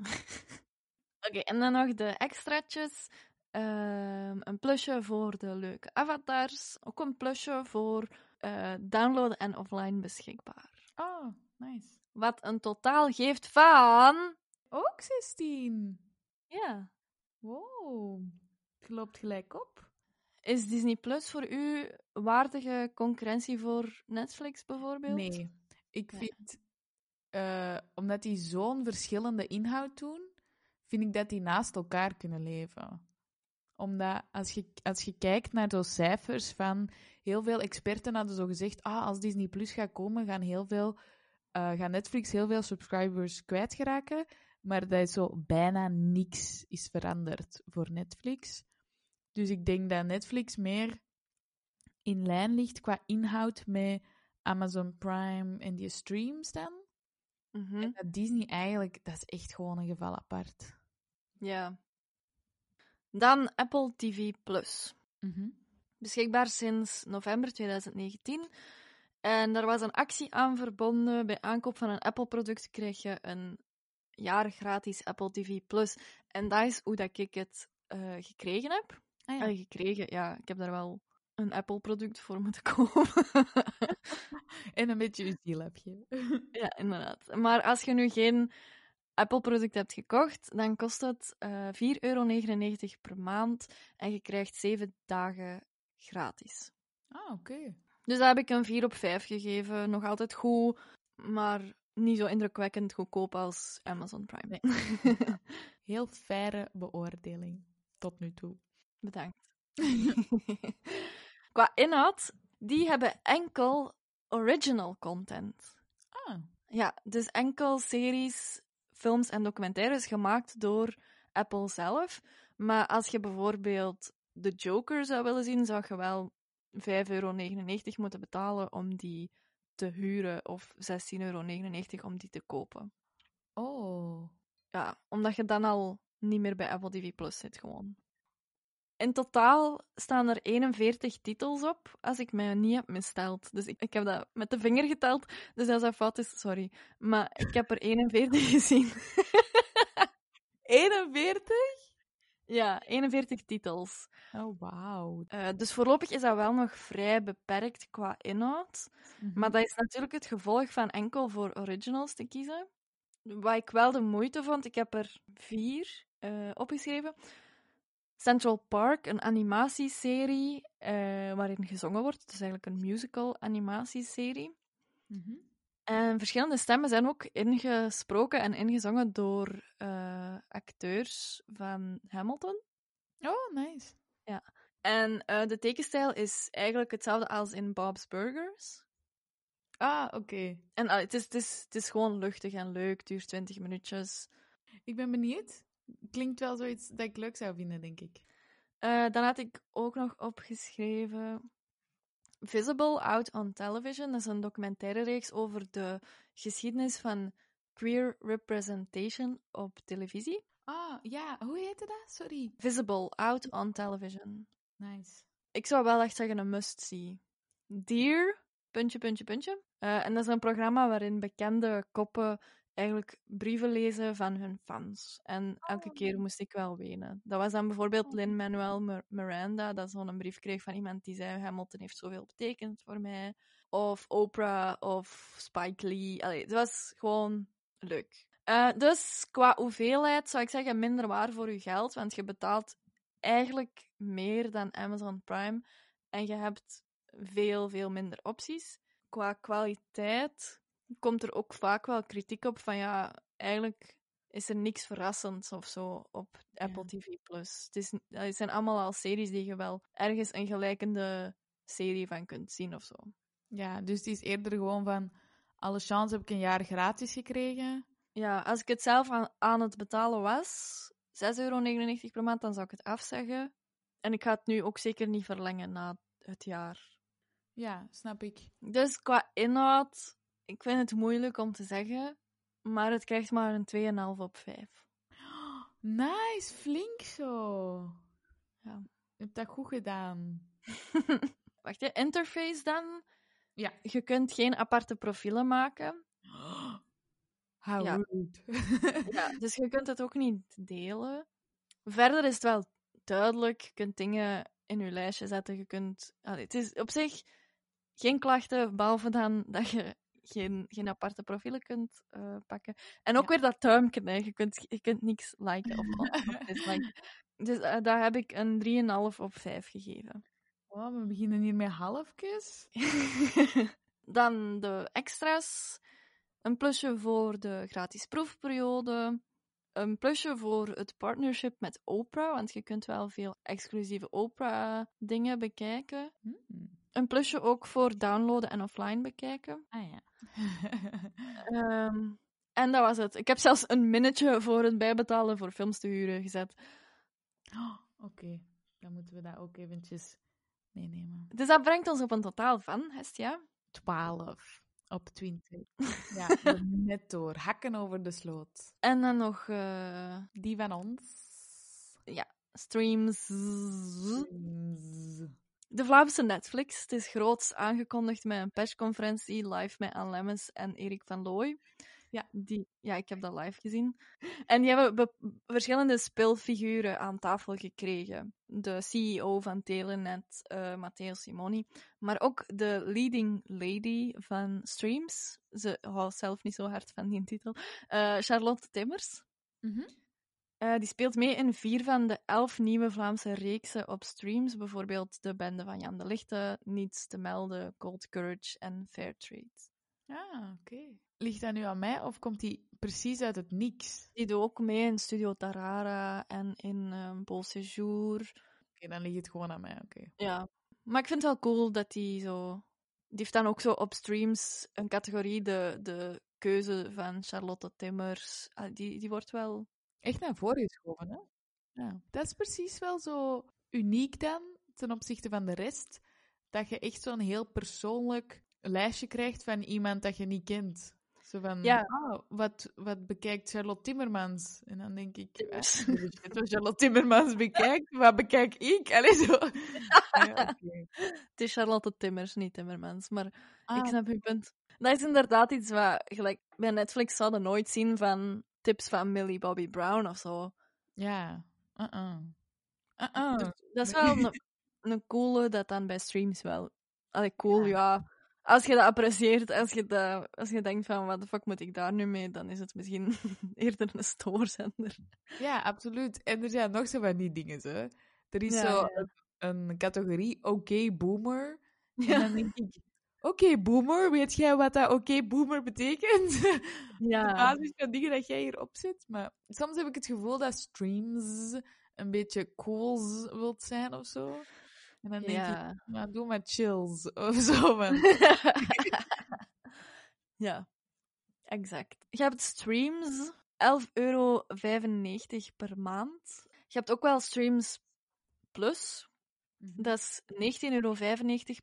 Oké, en dan nog de extraatjes. Ehm, een plusje voor de leuke avatars. Ook een plusje voor eh, downloaden en offline beschikbaar. Oh, nice. Wat een totaal geeft van... Ook 16. Ja. Wow. Je loopt gelijk op. Is Disney Plus voor u waardige concurrentie voor Netflix bijvoorbeeld? Nee. Ik Nee. vind, eh, omdat die zo'n verschillende inhoud doen, vind ik dat die naast elkaar kunnen leven. Omdat als je, als je kijkt naar de cijfers van heel veel experten hadden zo gezegd, ah, als Disney Plus gaat komen, gaan, heel veel, eh, gaan Netflix heel veel subscribers kwijtgeraken. Maar dat is zo bijna niks is veranderd voor Netflix. Dus ik denk dat Netflix meer in lijn ligt qua inhoud met Amazon Prime en die streams dan. Mhm, En dat Disney eigenlijk, dat is echt gewoon een geval apart. Ja. Dan Apple TV Plus. Mhm. Beschikbaar sinds november 2019. En daar was een actie aan verbonden. Bij aankoop van een Apple-product krijg je een jaar gratis Apple TV Plus. En dat is hoe dat ik het eh, gekregen heb. Ah, ja. Allee, gekregen, ja, ik heb daar wel een Apple-product voor moeten kopen. En een beetje je ziel heb je. Ja, inderdaad. Maar als je nu geen Apple-product hebt gekocht, dan kost het eh 4,99 euro per maand en je krijgt 7 dagen gratis. Ah, oké. Dus daar heb ik een 4 op 5 gegeven. Nog altijd goed, maar niet zo indrukwekkend goedkoop als Amazon Prime. Heel faire beoordeling. Tot nu toe. Bedankt. Qua inhoud, die hebben enkel original content. Ah, Ja, dus enkel series, films en documentaires gemaakt door Apple zelf. Maar als je bijvoorbeeld The Joker zou willen zien, zou je wel 5,99 euro moeten betalen om die te huren of 16,99 euro om die te kopen. Oh. Ja, omdat je dan al niet meer bij Apple TV Plus zit gewoon. In totaal staan er 41 titels op, als ik mij niet heb misteld. Dus ik, ik heb dat met de vinger geteld, dus als dat fout is, sorry. Maar ik heb er 41 gezien. 41? Ja, 41 titels. Oh, wauw. Uh, dus voorlopig is dat wel nog vrij beperkt qua inhoud. Mhm. Maar dat is natuurlijk het gevolg van enkel voor originals te kiezen. Wat ik wel de moeite vond, ik heb er vier uh, opgeschreven. Central Park, een animatieserie uh, waarin gezongen wordt. Het is eigenlijk een musical animatieserie. Mhm. En verschillende stemmen zijn ook ingesproken en ingezongen door uh, acteurs van Hamilton. Oh, nice. Ja. En uh, de tekenstijl is eigenlijk hetzelfde als in Bob's Burgers. Ah, oké. Okay. En uh, het, is, het, is, het is gewoon luchtig en leuk, duurt 20 minuutjes. Ik ben benieuwd. Klinkt wel zoiets dat ik leuk zou vinden, denk ik. Uh, dan had ik ook nog opgeschreven. Visible Out on Television. Dat is een documentaire reeks over de geschiedenis van queer representation op televisie. Ah, ja. Hoe heette dat? Sorry. Visible Out on Television. Nice. Ik zou wel echt zeggen een must-see. Dear, puntje, puntje, puntje. Uh, en dat is een programma waarin bekende koppen eigenlijk brieven lezen van hun fans. En elke keer moest ik wel wenen. Dat was dan bijvoorbeeld Lin-Manuel Miranda, dat zo'n brief kreeg van iemand die zei Hamilton heeft zoveel betekend voor mij. Of Oprah, of Spike Lee. Allee, het was gewoon leuk. Uh, dus qua hoeveelheid zou ik zeggen minder waar voor je geld, want je betaalt eigenlijk meer dan Amazon Prime en je hebt veel, veel minder opties. Qua kwaliteit komt er ook vaak wel kritiek op van ja, eigenlijk is er niks verrassends of zo op Apple TV Plus. Het, is, het zijn allemaal al series die je wel ergens een gelijkende serie van kunt zien of zo. Ja, dus het is eerder gewoon van alle chance heb ik een jaar gratis gekregen. Ja, als ik het zelf aan, aan het betalen was, 6,99 euro per maand, dan zou ik het afzeggen. En ik ga het nu ook zeker niet verlengen na het jaar. Ja, snap ik. Dus qua inhoud, ik vind het moeilijk om te zeggen, maar het krijgt maar een 2,5 op 5. Nice, flink zo. Ja. Je hebt dat goed gedaan. Wacht, je interface dan? Ja. Je kunt geen aparte profielen maken. How Ja. rude. Ja, dus je kunt het ook niet delen. Verder is het wel duidelijk. Je kunt dingen in je lijstje zetten. Je kunt... Allee, het is op zich geen klachten, behalve dan dat je geen, geen aparte profielen kunt eh, pakken. En ook Ja. weer dat duimpje, hè. Je, kunt, je kunt niks liken of, of disliken. Dus eh, daar heb ik een 3,5 op 5 gegeven. Oh, we beginnen hier met halfjes. Dan de extra's. Een plusje voor de gratis proefperiode. Een plusje voor het partnership met Oprah, want je kunt wel veel exclusieve Oprah-dingen bekijken. Hmm. Een plusje ook voor downloaden en offline bekijken. Ah ja. Ehm, en dat was het. Ik heb zelfs een minnetje voor het bijbetalen voor films te huren gezet. Oh, Oké, dan moeten we dat ook eventjes meenemen. Dus dat brengt ons op een totaal van, Hestia. 12 op 20. Ja, net door. Hakken over de sloot. En dan nog eh, Die van ons. streams. Z- De Vlaamse Netflix. Het is groots aangekondigd met een persconferentie live met Anne Lemmens en Erik van Looy. Ja. Die, ja, ik heb dat live gezien. En die hebben be- verschillende speelfiguren aan tafel gekregen. De CEO van Telenet, eh Matteo Simoni. Maar ook de leading lady van Streams. Ze houdt zelf niet zo hard van die titel. eh, Charlotte Timmers. Mhm. Eh, die speelt mee in vier van de elf nieuwe Vlaamse reeksen op streams. Bijvoorbeeld De Bende van Jan de Lichte, Niets te melden, Cold Courage en Fairtrade. Ah, oké. Ligt dat nu aan mij of komt die precies uit het niks? Die doet ook mee in Studio Tarara en in um, Beau Séjour. Oké, dan ligt het gewoon aan mij, oké. Ja. Maar ik vind het wel cool dat die zo... Die heeft dan ook zo op streams een categorie, de, de keuze van Charlotte Timmers. Ah, die, die wordt wel... Echt naar voren geschoven, hè? Ja. Dat is precies wel zo uniek dan, ten opzichte van de rest, dat je echt zo'n heel persoonlijk lijstje krijgt van iemand dat je niet kent. Zo van, Ja. ah, wat, wat bekijkt Charlotte Timmermans? En dan denk ik, Timmers. ah, wat Charlotte Timmermans bekijkt, wat bekijk ik? Allee, zo. Ja. Het is Charlotte Timmers, niet Timmermans. Maar ik Ah, snap je punt. Dat is inderdaad iets wat, gelijk, bij Netflix zouden nooit zien van tips van Millie Bobby Brown of zo. ja. Uh-uh. Uh-uh. Dat is wel een, een coole dat dan bij streams wel. Allee, cool, Ja. ja. Als je dat apprecieert, als je, dat, als je denkt van, wat de fuck moet ik daar nu mee, dan is het misschien eerder een stoorzender. Ja, absoluut. En er zijn nog zo van die dingen, hè. Er is Ja, zo ja. Een, een categorie oké boomer. En Ja. dan denk ik, oké boomer, weet jij wat dat oké boomer betekent? Op Ja. basis van dingen dat jij hier opzet. Maar soms heb ik het gevoel dat streams een beetje cools wilt zijn of zo. En dan denk ik, Ja. maar doe maar chills of zo. Ja, exact. Je hebt streams, 11,95 euro per maand. Je hebt ook wel streams plus, dat is 19,95 euro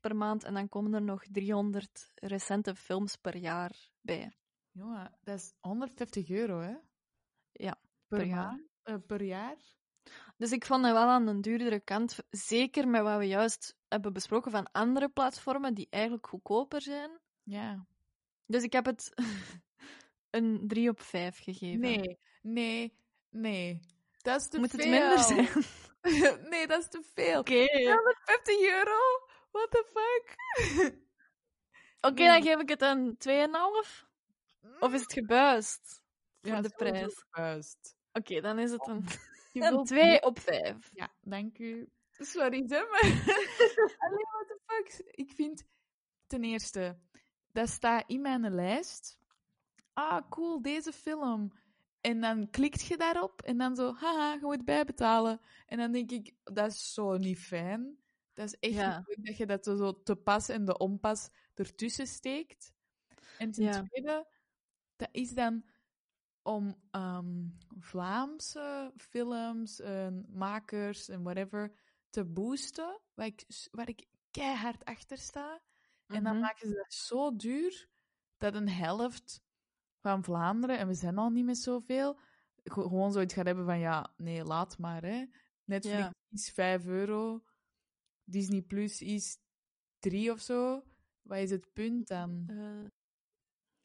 per maand. En dan komen er nog 300 recente films per jaar bij. Jongen, dat is 150 euro, hè? Ja, Per, per jaar. Eh, per jaar? Dus ik vond het wel aan een duurdere kant. Zeker met wat we juist hebben besproken van andere platformen die eigenlijk goedkoper zijn. Ja. Dus ik heb het een 3 op 5 gegeven. Nee, nee, nee. Dat is te Moet het minder zijn? nee, dat is te veel. Oké. 250 euro? What the fuck? Oké, Nee. dan geef ik het een 2,5. Of is het gebuist? Voor Ja, de prijs. gebuist. Oké, dan is het een, Je een wilt 2 op 5. Ja, dank u. Sorry, hè, maar... Allee, what the fuck? Ik vind, ten eerste, dat staat in mijn lijst. Ah, cool, deze film. En dan klikt je daarop en dan zo, haha, je moet bijbetalen. En dan denk ik, dat is zo niet fijn. Dat is echt Ja. niet dat je dat zo te pas en de onpas ertussen steekt. En ten Ja. tweede, dat is dan om ehm, Vlaamse films en makers en whatever te boosten, waar ik, waar ik keihard achter sta. En dan Mhm. maken ze dat zo duur dat een helft van Vlaanderen, en we zijn al niet met zoveel, ge- gewoon zoiets gaat hebben van ja, nee, laat maar. Hè. Netflix Ja. is 5 euro, Disney Plus is 3 of zo. Wat is het punt dan?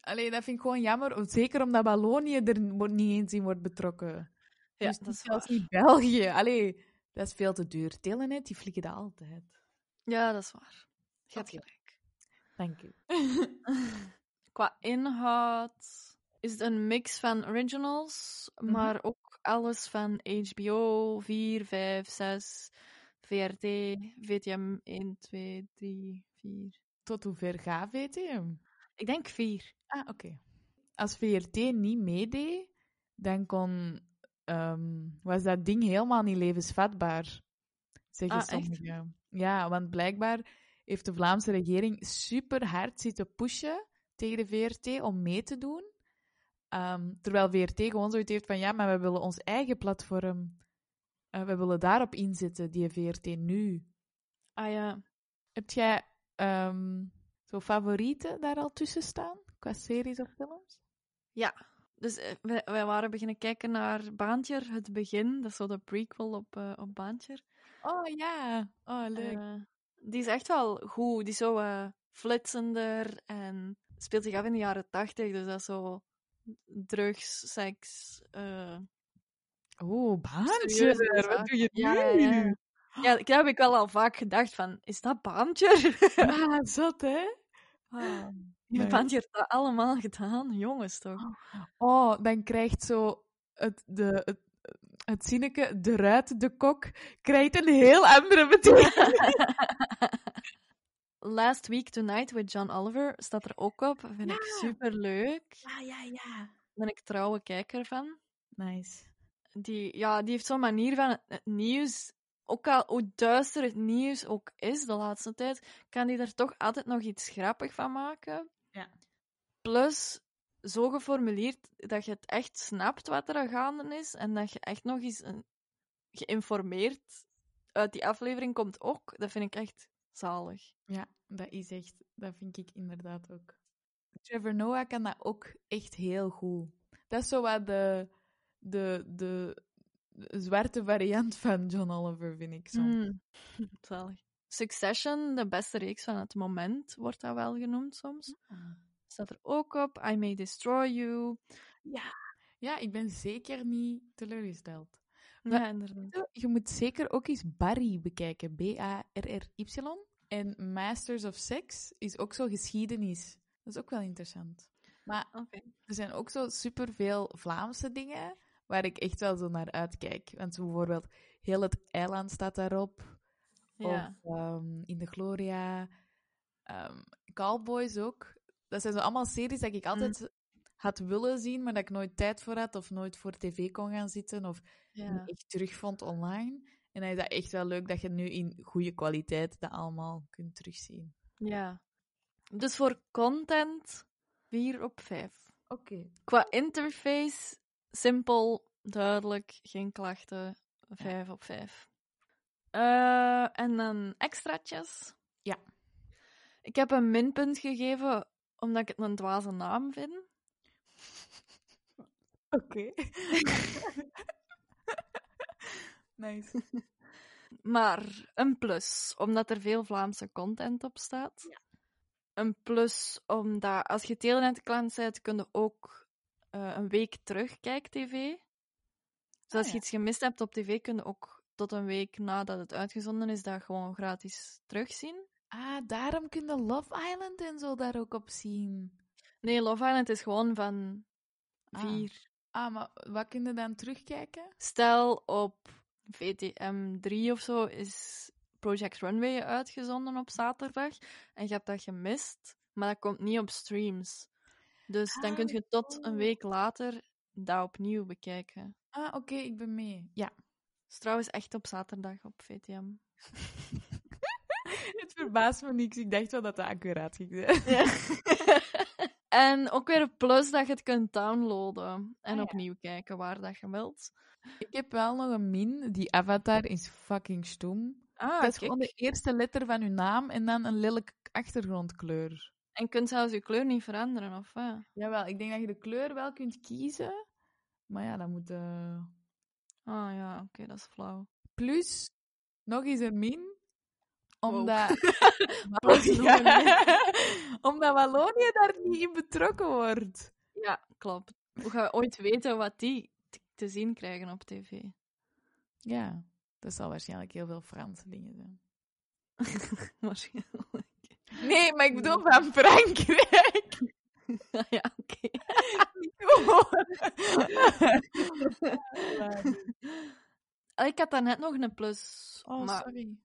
Allee, dat vind ik gewoon jammer. Zeker omdat Wallonië er niet eens in wordt betrokken. ja, dus dat is zelfs waar. niet België. Allee, dat is veel te duur. Telenet, die flikken dat altijd. Ja, dat is waar. Oké. gelijk. Dank u. Qua inhoud is het een mix van originals, Mhm. maar ook alles van HBO, 4, 5, 6, VRT, VTM 1, 2, 3, 4. Tot hoe ver gaat VTM? Ik denk 4. Ah, oké. Als VRT niet meedeed, dan kon, ehm, was dat ding helemaal niet levensvatbaar. Zeggen Ah, echt? sommigen. Ja, want blijkbaar heeft de Vlaamse regering super hard zitten pushen tegen de VRT om mee te doen. Ehm, terwijl VRT gewoon zoiets heeft van ja, maar we willen ons eigen platform. eh, we willen daarop inzetten, die VRT nu. Ah ja. Heb jij ehm, zo favorieten daar al tussen staan? Qua series of films? Ja. Dus eh, wij, wij waren beginnen kijken naar Baantjer, het begin. Dat is zo de prequel op, eh, op Baantjer. Oh ja, oh leuk. Die is echt wel goed. Die is zo flitsender en speelt zich af in de jaren tachtig. Dus dat is zo drugs, seks. eh Oeh, baantje. Wat doe je nu? Ja, daar heb ik wel al vaak gedacht van, is dat Baantjer? Ja, zot, hè? Ah, nee. Baantjer dat allemaal gedaan? Jongens toch? Oh, dan krijgt zo het, de, het, het zinneke, de ruit, de kok, krijgt een heel andere betekenis. Last Week Tonight with John Oliver staat er ook op. Vind ik super leuk. Ja, ja, ja. Ben ik trouwe kijker van. Nice. Die, ja, die heeft zo'n manier van het, het nieuws. Ook al hoe duister het nieuws ook is de laatste tijd, kan die er toch altijd nog iets grappig van maken. Ja. Plus, zo geformuleerd dat je het echt snapt wat er aan gaande is en dat je echt nog eens een, geïnformeerd uit die aflevering komt ook. Dat vind ik echt zalig. Ja, dat is echt, dat vind ik inderdaad ook. Trevor Noah kan dat ook echt heel goed. Dat is zo wat de, de, de, de zwarte variant van John Oliver, vind ik soms. Mm. Zalig. Succession, de beste reeks van het moment, wordt dat wel genoemd soms. Staat er ook op. I May Destroy You. Ja. ja, ik ben zeker niet teleurgesteld. Ja, inderdaad. Je moet zeker ook eens Barry bekijken. B-A-R-R-Y. En Masters of Sex is ook zo geschiedenis. Dat is ook wel interessant. Maar er zijn ook zo superveel Vlaamse dingen waar ik echt wel zo naar uitkijk. Want bijvoorbeeld heel het eiland staat daarop. Ja. Of ehm, In de Gloria. ehm Cowboys ook. Dat zijn zo allemaal series dat ik altijd had willen zien, maar dat ik nooit tijd voor had of nooit voor tv kon gaan zitten of ja. echt terugvond online. En dan is dat echt wel leuk dat je nu in goede kwaliteit dat allemaal kunt terugzien. Ja. Dus voor content 4 op 5. Oké. Qua interface, simpel, duidelijk, geen klachten, 5 op 5. Eh, en dan extraatjes. Ja. Ik heb een minpunt gegeven omdat ik het een dwaze naam vind. Oké. nice. Maar een plus, omdat er veel Vlaamse content op staat. Een plus, omdat als je Telenet-klant bent, kun je ook eh, een week terugkijken tv. Dus als ja. je iets gemist hebt op tv, kun je ook tot een week nadat het uitgezonden is, dat gewoon gratis terugzien. Ah, daarom kun je Love Island en zo daar ook op zien. Nee, Love Island is gewoon van Ah. vier. Ah, maar wat kun je dan terugkijken? Stel op VTM 3 of zo is Project Runway uitgezonden op zaterdag en je hebt dat gemist, maar dat komt niet op streams. Dus dan Ah, kun je tot een oh. week later dat opnieuw bekijken. Ah, oké, ik ben mee. Ja. is trouwens echt op zaterdag op VTM. Het verbaast me niks. Ik dacht wel dat dat accuraat ging zijn. Ja. en ook weer een plus dat je het kunt downloaden en Ah, ja. opnieuw kijken waar dat je wilt. Ik heb wel nog een min. Die avatar is fucking stom. Ah, dat is kijk. gewoon de eerste letter van uw naam en dan een lelijk achtergrondkleur. En je kunt zelfs je kleur niet veranderen, of wat? Jawel, ik denk dat je de kleur wel kunt kiezen. Maar ja, dat moet... eh, Ah ja, oké, dat is flauw. Plus, nog eens een min. Wow. Omdat... Omdat Wallonië daar niet in betrokken wordt. Ja, klopt. Hoe gaan we ooit weten wat die te zien krijgen op tv? Ja, dat zal waarschijnlijk heel veel Franse dingen zijn. Waarschijnlijk. Nee, maar ik bedoel van Frankrijk. Ja, oké. Ah, Ik had daarnet nog een plus. oh, maar sorry.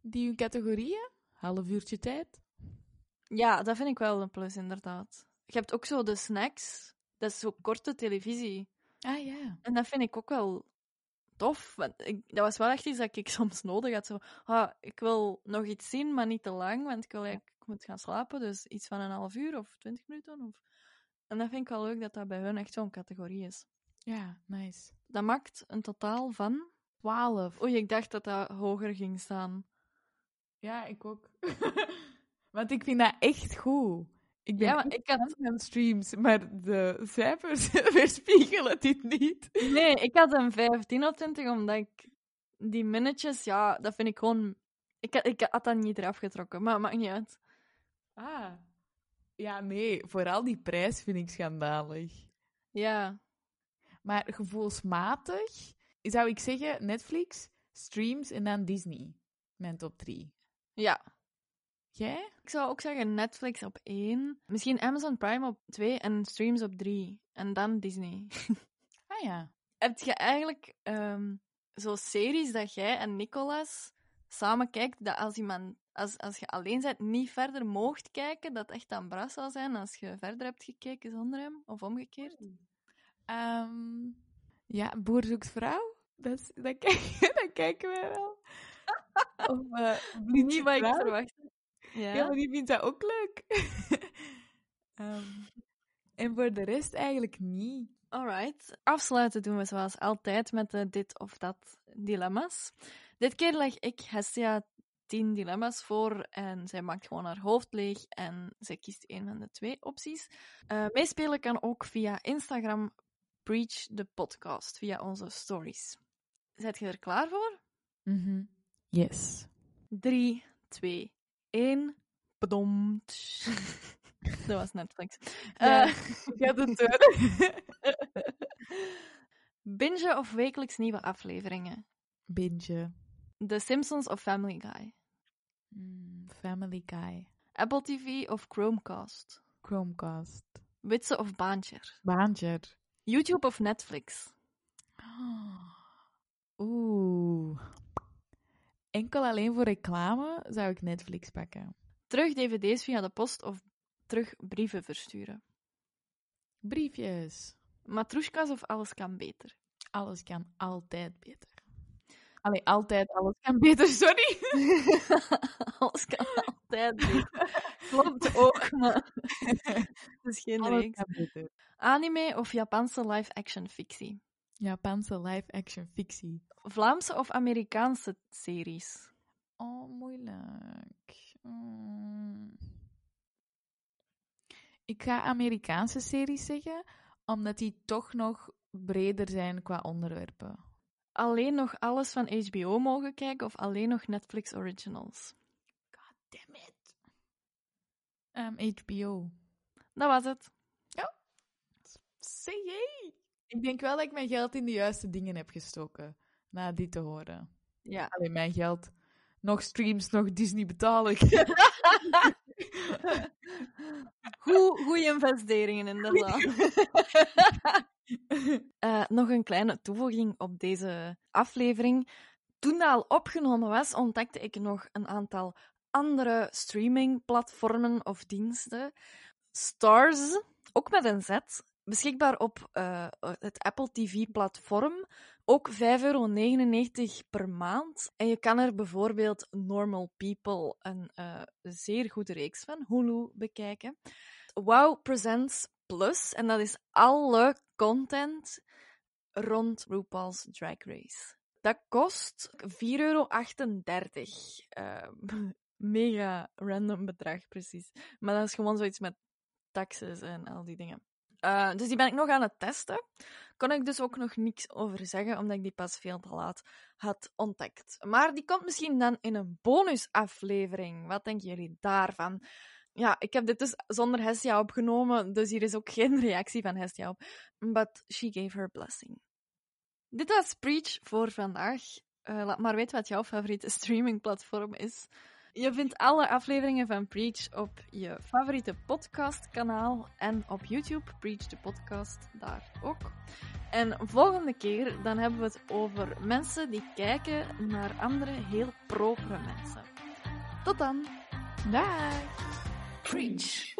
Die uw categorieën? Half uurtje tijd? ja, dat vind ik wel een plus, inderdaad. Je hebt ook zo de snacks. Dat is zo korte televisie. Ah ja. En dat vind ik ook wel tof. Want ik, dat was wel echt iets dat ik soms nodig had. Zo, ah, ik wil nog iets zien, maar niet te lang, want ik, wil ik moet gaan slapen. Dus iets van een half uur of twintig minuten. Of... En dat vind ik wel leuk dat dat bij hun echt zo'n categorie is. Ja, nice. Dat maakt een totaal van... 12. Oei, ik dacht dat dat hoger ging staan. Ja, ik ook. Want ik vind dat echt goed. Ik ben Ja, maar ik had... van streams, maar de cijfers weerspiegelen dit niet. Nee, ik had een 15 op 20, omdat ik... Die minnetjes, ja, dat vind ik gewoon... Ik, ik had dat niet eraf getrokken, maar het maakt niet uit. Ah. Ja, nee, vooral die prijs vind ik schandalig. Ja. Maar gevoelsmatig zou ik zeggen Netflix, streams en dan Disney. Mijn top 3. Ja. Jij? Ik zou ook zeggen Netflix op 1. Misschien Amazon Prime op 2 en streams op 3. En dan Disney. Ah ja. Heb je eigenlijk ehm zo series dat jij en Nicolas samen kijkt, dat als, iemand, als, als je alleen bent niet verder moogt kijken, dat echt aan bras zal zijn als je verder hebt gekeken zonder hem? Of omgekeerd? Ehm, ja, Boer zoekt vrouw. Dat, is, dat, kijk, dat kijken wij wel. Of eh Blind Niet wat ik verwachtte. Ja. Ja, maar die vindt dat ook leuk. Ehm, en voor de rest eigenlijk niet. Alright. Afsluiten doen we zoals altijd met de dit of dat dilemma's. Dit keer leg ik Hestia tien dilemma's voor en zij maakt gewoon haar hoofd leeg en zij kiest een van de twee opties. Uh, meespelen kan ook via Instagram Preach the Podcast, via onze stories. Zet je er klaar voor? Mm -hmm. Yes. 3, 2, 1. Bedompt. Dat was Netflix. Ja, uh, het doen. Binge of wekelijks nieuwe afleveringen? Binge. The Simpsons of Family Guy? Mm, family Guy. Apple TV of Chromecast? Chromecast. Witse of Baantjer? Baantjer. YouTube of Netflix? Oeh. Enkel alleen voor reclame zou ik Netflix pakken. Terug dvd's via de post of terug brieven versturen? Briefjes. Matroeskas of alles kan beter? Alles kan altijd beter. Allee, altijd, alles kan beter, sorry. alles kan altijd beter. Klopt ook, maar het is geen alles reeks. kan beter. Anime of Japanse live-action fictie? Japanse live-action fictie. Vlaamse of Amerikaanse series? Oh, moeilijk. Mm. Ik ga Amerikaanse series zeggen, omdat die toch nog breder zijn qua onderwerpen. Alleen nog alles van HBO mogen kijken of alleen nog Netflix originals? God damn it. Um, HBO. Dat was het. Ja. Zeg jij. Ik denk wel dat ik mijn geld in de juiste dingen heb gestoken. Na dit te horen. Ja. Alleen mijn geld. Nog streams, nog Disney betaal ik. Goeie investeringen, inderdaad. uh, nog een kleine toevoeging op deze aflevering. Toen dat al opgenomen was, ontdekte ik nog een aantal andere streamingplatformen of diensten. Stars, ook met een Z, beschikbaar op uh, het Apple TV-platform. Ook 5,99 euro per maand. En je kan er bijvoorbeeld Normal People, een uh, zeer goede reeks van Hulu, bekijken. Wow Presents Plus, en dat is alle content rond RuPaul's Drag Race. Dat kost 4,38 euro. Mega random bedrag, precies. Maar dat is gewoon zoiets met taxes en al die dingen. Uh, dus die ben ik nog aan het testen. Kon ik dus ook nog niks over zeggen, omdat ik die pas veel te laat had ontdekt. Maar die komt misschien dan in een bonusaflevering. Wat denken jullie daarvan? Ja, ik heb dit dus zonder Hestia opgenomen, dus hier is ook geen reactie van Hestia op. But she gave her blessing. Dit was Preach voor vandaag. Uh, laat maar weten wat jouw favoriete streamingplatform is. Je vindt alle afleveringen van Preach op je favoriete podcastkanaal en op YouTube, Preach de podcast, daar ook. En volgende keer dan hebben we het over mensen die kijken naar andere heel propere mensen. Tot dan! Dag! Preach!